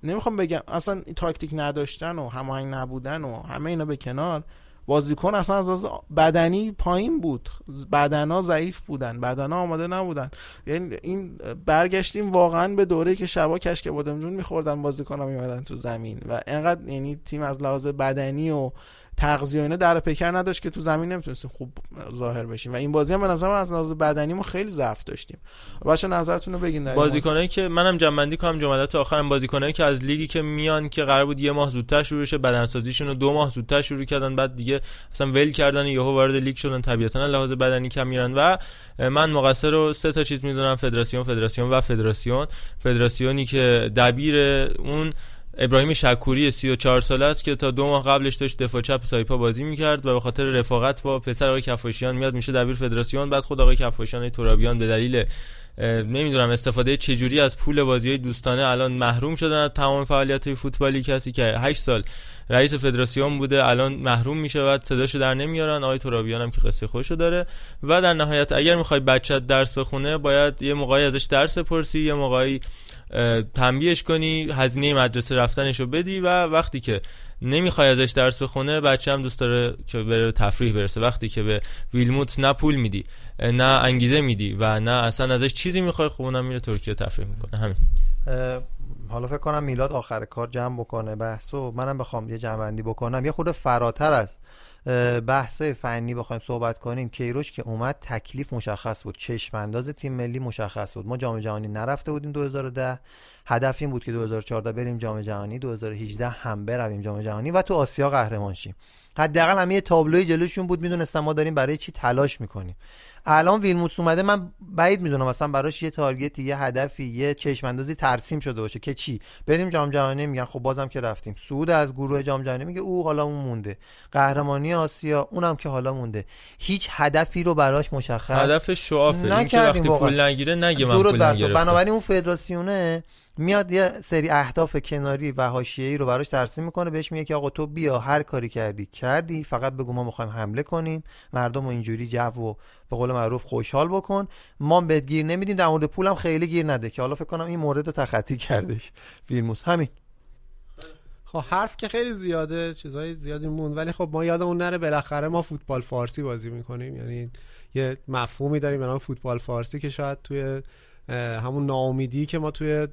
نمی‌خوام بگم اصلا تاکتیک نداشتن و هماهنگ نبودن و همه اینا به کنار. بازیکن اصلا از بدنی پایین بود. بدنا ضعیف بودن بدنا آماده نبودن. یعنی این برگشتیم واقعا به دوره که شبا کشک بادمجون میخوردن بازیکن ها میمدن تو زمین. و انقدر یعنی تیم از لحاظ بدنی و تغذیه اینا در پیکر نداشت که تو زمین نمی‌تونستیم خوب ظاهر بشیم. و این بازی هم به نظر من از لحاظ بدنی ما خیلی ضعف داشتیم. بچه نظرتون رو بگین در. بازیکنایی که منم جنبندی کنم جملات آخرم بازیکنایی که از لیگی که میان که قرار بود یه ماه زودتر شروع شه بدنسازیشون رو دو ماه زودتر شروع کردن بعد دیگه اصلا ول کردن یهو وارد لیگ شدن طبیعتا لحاظ بدنی کم میرن. و من مقصر رو سه تا چیز می‌دونم فدراسیون فدراسیون و فدراسیون. فدراسیونی که دبیر اون ابراهیم شکوری 34 ساله است که تا دو ماه قبلش داشت دفاع چپ سایپا بازی می‌کرد و به خاطر رفاقت با پسر آقای کفاشیان میاد میشه دبیر فدراسیون. بعد خود آقای کفاشیان ترابیان به دلیل نمی‌دونم استفاده چجوری از پول بازی دوستانه الان محروم شدن از تمام فعالیت فوتبالی. کسی که 8 سال رئیس فدراسیون بوده الان محروم میشه و صداشو در نمیارن. آقای ترابیان هم که قصه خودشو داره. و در نهایت اگر می‌خوای بچت درس بخونه باید یه موقعی ازش درس بپرسی یه موقعی تنبیهش کنی هزینه مدرسه رفتنش رو بدی و وقتی که نمی‌خوای ازش درس بخونه بچه هم دوست داره که بره تفریح برسه. وقتی که به ویلموت نه پول میدی نه انگیزه میدی و نه اصلا ازش چیزی می‌خوای خب اونم میره ترکیه تفریح می‌کنه. همین. حالا فکر کنم میلاد آخر کار جمع بکنه. بحثو منم بخوام یه جمع بکنم. یه خود فراتر از بحث فنی بخوایم صحبت کنیم. کیروش که اومد تکلیف مشخص بود. چشم انداز تیم ملی مشخص بود. ما جام جهانی نرفته بودیم 2010 هدف این بود که 2014 بریم جام جهانی. 2018 هم برویم جام جهانی و تو آسیا قهرمان شیم. حداقل همه تابلوی جلوشون بود. می‌دونستم ما داریم برای چی تلاش می‌کنیم. الان ویلموتس اومده من بعید می‌دونم مثلا براش یه تارگتی یه هدفی یه چشم اندازی ترسیم شده باشه که چی؟ بریم جام جهانی میگن خب بازم که رفتیم. سود از گروه جام جهانی میگه او حالا اون مونده. قهرمانی آسیا اونم که حالا مونده. هیچ هدفی رو براش مشخص هدف شوافه این که وقتی. پول نگیره نگه من پول. نگرفتم. بنابراین اون فدراسیونه میاد یه سری اهداف کناری و حاشیه‌ای رو براش ترسیم می‌کنه بهش میگه که آقا تو بیا هر کاری کردی کردی فقط بگو ما می‌خوایم حمله کنیم مردم رو اینجوری جو و به قول معروف خوشحال بکن. ما بهت گیر نمیدیم در مورد پولم خیلی گیر نده که حالا فکر کنم این مورد رو تخطی کردش فیلموس. همین. خب حرف که خیلی زیاده چیزای زیادی مون ولی خب ما یادمون نره بالاخره ما فوتبال فارسی بازی می‌کنیم. یعنی یه مفهومی داریم به نام فوتبال فارسی که شاید توی همون ناامیدی که ما توی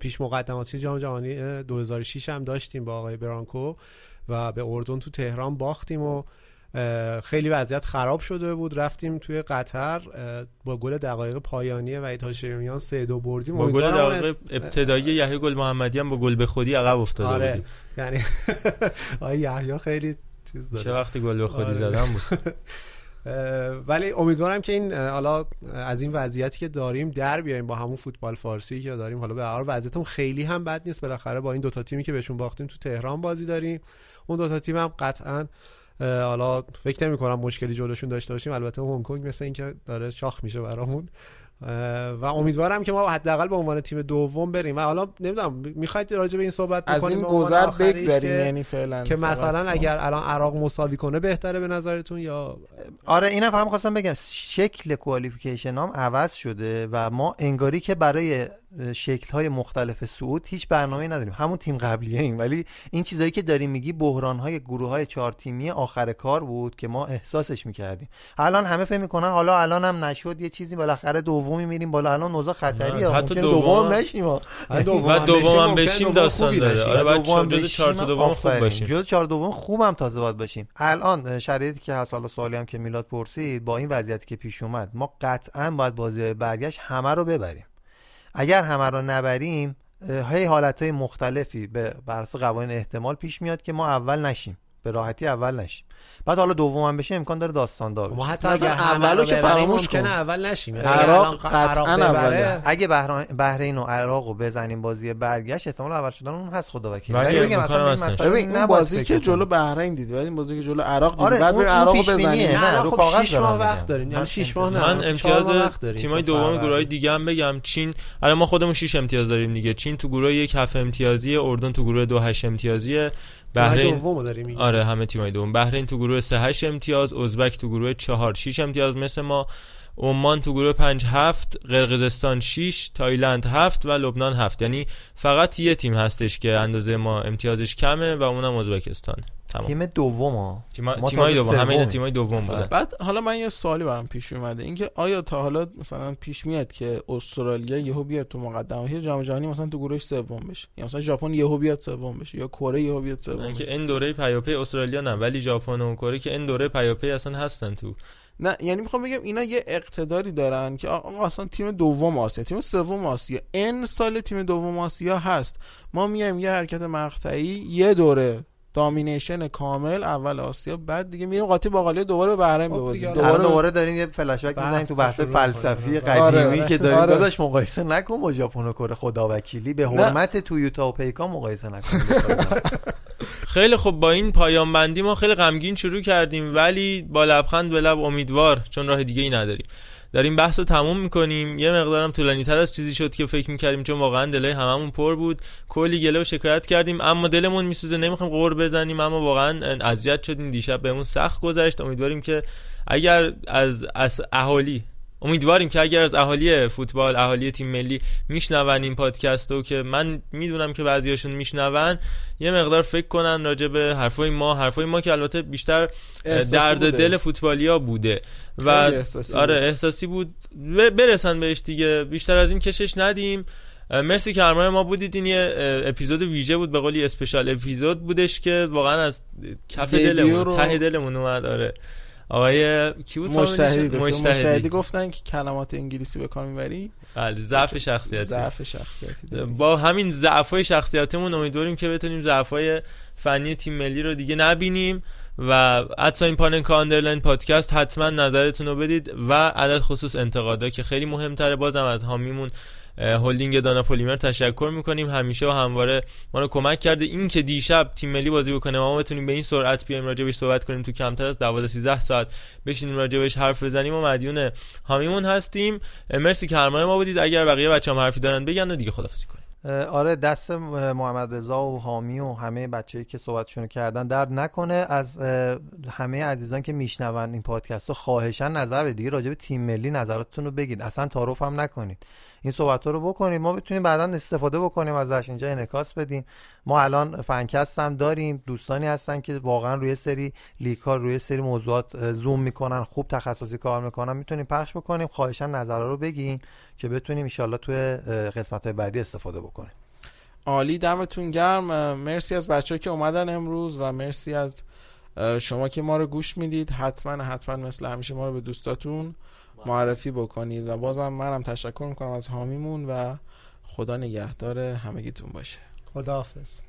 پیش مقدماتی جام جهانی اه، 2006 هم داشتیم با آقای برانکو و به اردن تو تهران باختیم و خیلی وضعیت خراب شده بود. رفتیم توی قطر با گل دقایق پایانی وحید هاشمیان سه دو بردیم. با گل اون دقیقه ابتدایی یحیی گل محمدی هم با گل به خودی عقب افتاده آره بودیم یعنی آقای یحیی خیلی چیز داره. چه وقتی گل به خودی آره. زدن بود؟ ولی امیدوارم که این حالا از این وضعیتی که داریم در بیایم با همون فوتبال فارسی که داریم. حالا به هر وضعیتمون خیلی هم بد نیست. بالاخره با این دوتا تیمی که بهشون باختیم تو تهران بازی داریم. اون دوتا تیم هم قطعا حالا فکر نمی کنم مشکلی جلوشون داشته باشیم. البته هنگ کنگ مثل اینکه داره شاخ میشه برامون. و امیدوارم که ما حداقل به عنوان تیم دوم بریم و حالا نمی‌دونم می‌خواید راجع به این صحبت از این گذر بگذریم که- یعنی فعلا که. مثلا اگر الان عراق مساوی کنه بهتره به نظرتون یا آره اینم فهم خواستم بگم شکل کوالیفیکیشن هم عوض شده و ما انگاری که برای شکل های مختلف صعود هیچ برنامه نداریم. همون تیم قبلیه ایم. ولی این چیزایی که داریم میگی بحران های گروه های چهار تیمی آخر کار بود که ما احساسش می‌کردیم. الان همه فکر می‌کنن حالا الان هم نشد یه چیزی بالاخره دومی میریم بالا. الان اوضاع خطریه حتی دوم دوم هم- نشیم ها. و دوم هم بشیم داستان داره. آره چهار دوم خوب. باشیم جز چهار دوم خوبم تازه باید باشیم الان شرایطی که هست حالا سوالی هم که میلاد پرسید با این وضعیتی که پیش اومد ما قطعا باید بازی برگشت همه رو ببریم. اگر همه رو نبریم هی حالت های مختلفی به بر اساس قوانین احتمال پیش میاد که ما اول نشیم. به راحتی اول نشیم بعد حالا دوم هم بشه امکان داره داستان دار ما بشه حتی اگر اولو که فراموش کن. اول نشیم یعنی عراق الان قطعاً اوله. اگه بحرین و عراق رو بزنیم بازی برگشت احتمال اول شدن اون هست خدا وکیل ولی ولی بگم اصلا ببین اون بازی که. جلو بحرین دیدی بعد این بازی که جلو عراق دیدی آره، بعد بریم اون عراق پیش بینیه. بزنیم نه، رو خب کاغذ 6 ماه دارم وقت میگم. داریم یعنی من 6 ماه نه من چهار امتیاز ماه وقت داریم تیمای دوم. گروه دیگه هم بگم چین الان ما خودمون 6 امتیاز داریم دیگه چین تو گروه یک هفت امتیازی اردن تو گروه دو هشت امتیازیه بحرین دومو داریم. آره همه تیمای دوم بحرین تو گروه 3 8 امتیاز ازبک تو گروه 4 6 امتیاز مثل ما عمان تو گروه 5 7 قرقیزستان 6 تایلند 7 و لبنان 7 یعنی فقط یه تیم هستش که اندازه ما امتیازش کمه و اونم ازبکستانه تمام. تیم دوم ها؟ تیما- ما تیمای دوم همه اینا. تیمای دوم بودن. بعد حالا من یه سوالی برام پیش اومده. اینکه آیا تا حالا مثلا پیش میاد که استرالیا یهو بیاد تو مقدمه؟ جام جهانی مثلا تو گروهش سوم بشه. یا مثلا ژاپن یهو بیاد سوم بشه. یا کره یهو بیاد سوم بشه که این دوره پیاپی استرالیا نه ولی ژاپن و کره که این دوره پیاپی اصلا هستن تو نه یعنی می‌خوام بگم اینا یه اقتداری دارن که آقا اصلا تیم دوم آسیا تیم سوم آسیا. ان سال تیم دوم آسیا هست. ما میایم یه حرکت مقطعی یه دوره دامینیشن کامل اول آسیا بعد دیگه میریم قاطی باقالی دوباره به بحرین خب ببازیم. دوباره دوباره داریم یه فلش بک می‌زنیم تو بحث فلسفی می‌کنیم. قدیمی آره، که داریم. آره. داداش مقایسه نکن با ژاپن و کره خدا وکیلی به. حرمت تویوتا و پیکا مقایسه نکن. خیلی خب با این پایان بندی ما خیلی غمگین شروع کردیم ولی با لبخند به لب امیدوار چون راه دیگه ای نداریم. داریم بحث رو تموم می‌کنیم. یه مقدارم طولانی تر از چیزی شد که فکر می‌کردیم چون واقعا دلای هممون پر بود. کلی گله و شکایت کردیم اما دلمون میسوزه. نمی‌خوایم قور بزنیم اما واقعا اذیت شدیم. دیشب بهمون سخت گذشت. امیدواریم که اگر از از اهالی امیدواریم که اگر از اهالی فوتبال اهالی تیم ملی میشنون این پادکست رو که من می‌دونم که بعضیاشون میشنون یه مقدار فکر کنن راجع به حرفای ما. حرفای ما که البته بیشتر درد بوده. دل فوتبالیا بوده و احساسی آره. احساسی بود. و برسن بهش دیگه. بیشتر از این کشش ندیم. مرسی که همراه ما بودید. این یه اپیزود ویژه بود به قولی اسپشال اپیزود بودش که واقعا از کف دلمون رو- ته دلمون اومد. آره. آقای کی بود مجتهدی؟ دکتر مجتهدی. گفتن که کلمات انگلیسی به کار می‌بری. بله ضعف شخصیتی. ضعف شخصیتی داری. با همین ضعفای شخصیتمون امیدواریم که بتونیم ضعفای فنی تیم ملی رو دیگه نبینیم و at sign Panenka underline podcast حتما نظرتون رو بدید و علی‌الخصوص انتقادا که خیلی مهمتره. بازم از حامیمون هلدینگ دانا پلیمر تشکر می‌کنیم. همیشه و همواره ما رو کمک کرده. این که دیشب تیم ملی بازی بکنه ما بتونیم به این سرعت بیایم راجبش صحبت کنیم تو کمتر از 12 13 ساعت بشینیم راجبش حرف بزنیم. و مدیون هامیمون هستیم. مرسی که همراه ما بودید. اگر بقیه بچه‌ها حرفی دارن بگن و دیگه خدافظی کنیم. آره دست محمد رضا و حامی و همه بچه‌ای که صحبتشون کردن درد نکنه. از همه عزیزان که میشنون این پادکست رو خواهشن نظر بدید. راجع به تیم ملی نظراتتون رو بگید. اصلا تعارف هم نکنید. این صحبت رو بکنید. ما بتونیم بعدا استفاده بکنیم ازش اینجا انعکاس بدیم. ما الان فنکست هم داریم. دوستانی هستن که واقعا روی سری لیک ها روی سری موضوعات زوم می‌کنن خوب تخصصی کار می‌کنن. می‌تونیم پخش بکنیم. خواهشا نظرها رو بگین که بتونیم ان توی قسمت بعدی استفاده بکنیم عالی دمتون گرم. مرسی از بچه که اومدن امروز و مرسی از شما که ما رو گوش می‌دید. حتما حتما مثل همیشه ما رو به دوستاتون معرفی بکنید. و بازم منم تشکر می‌کنم از حامیمون و خدا نگهدار همگیتون باشه. خداحافظ.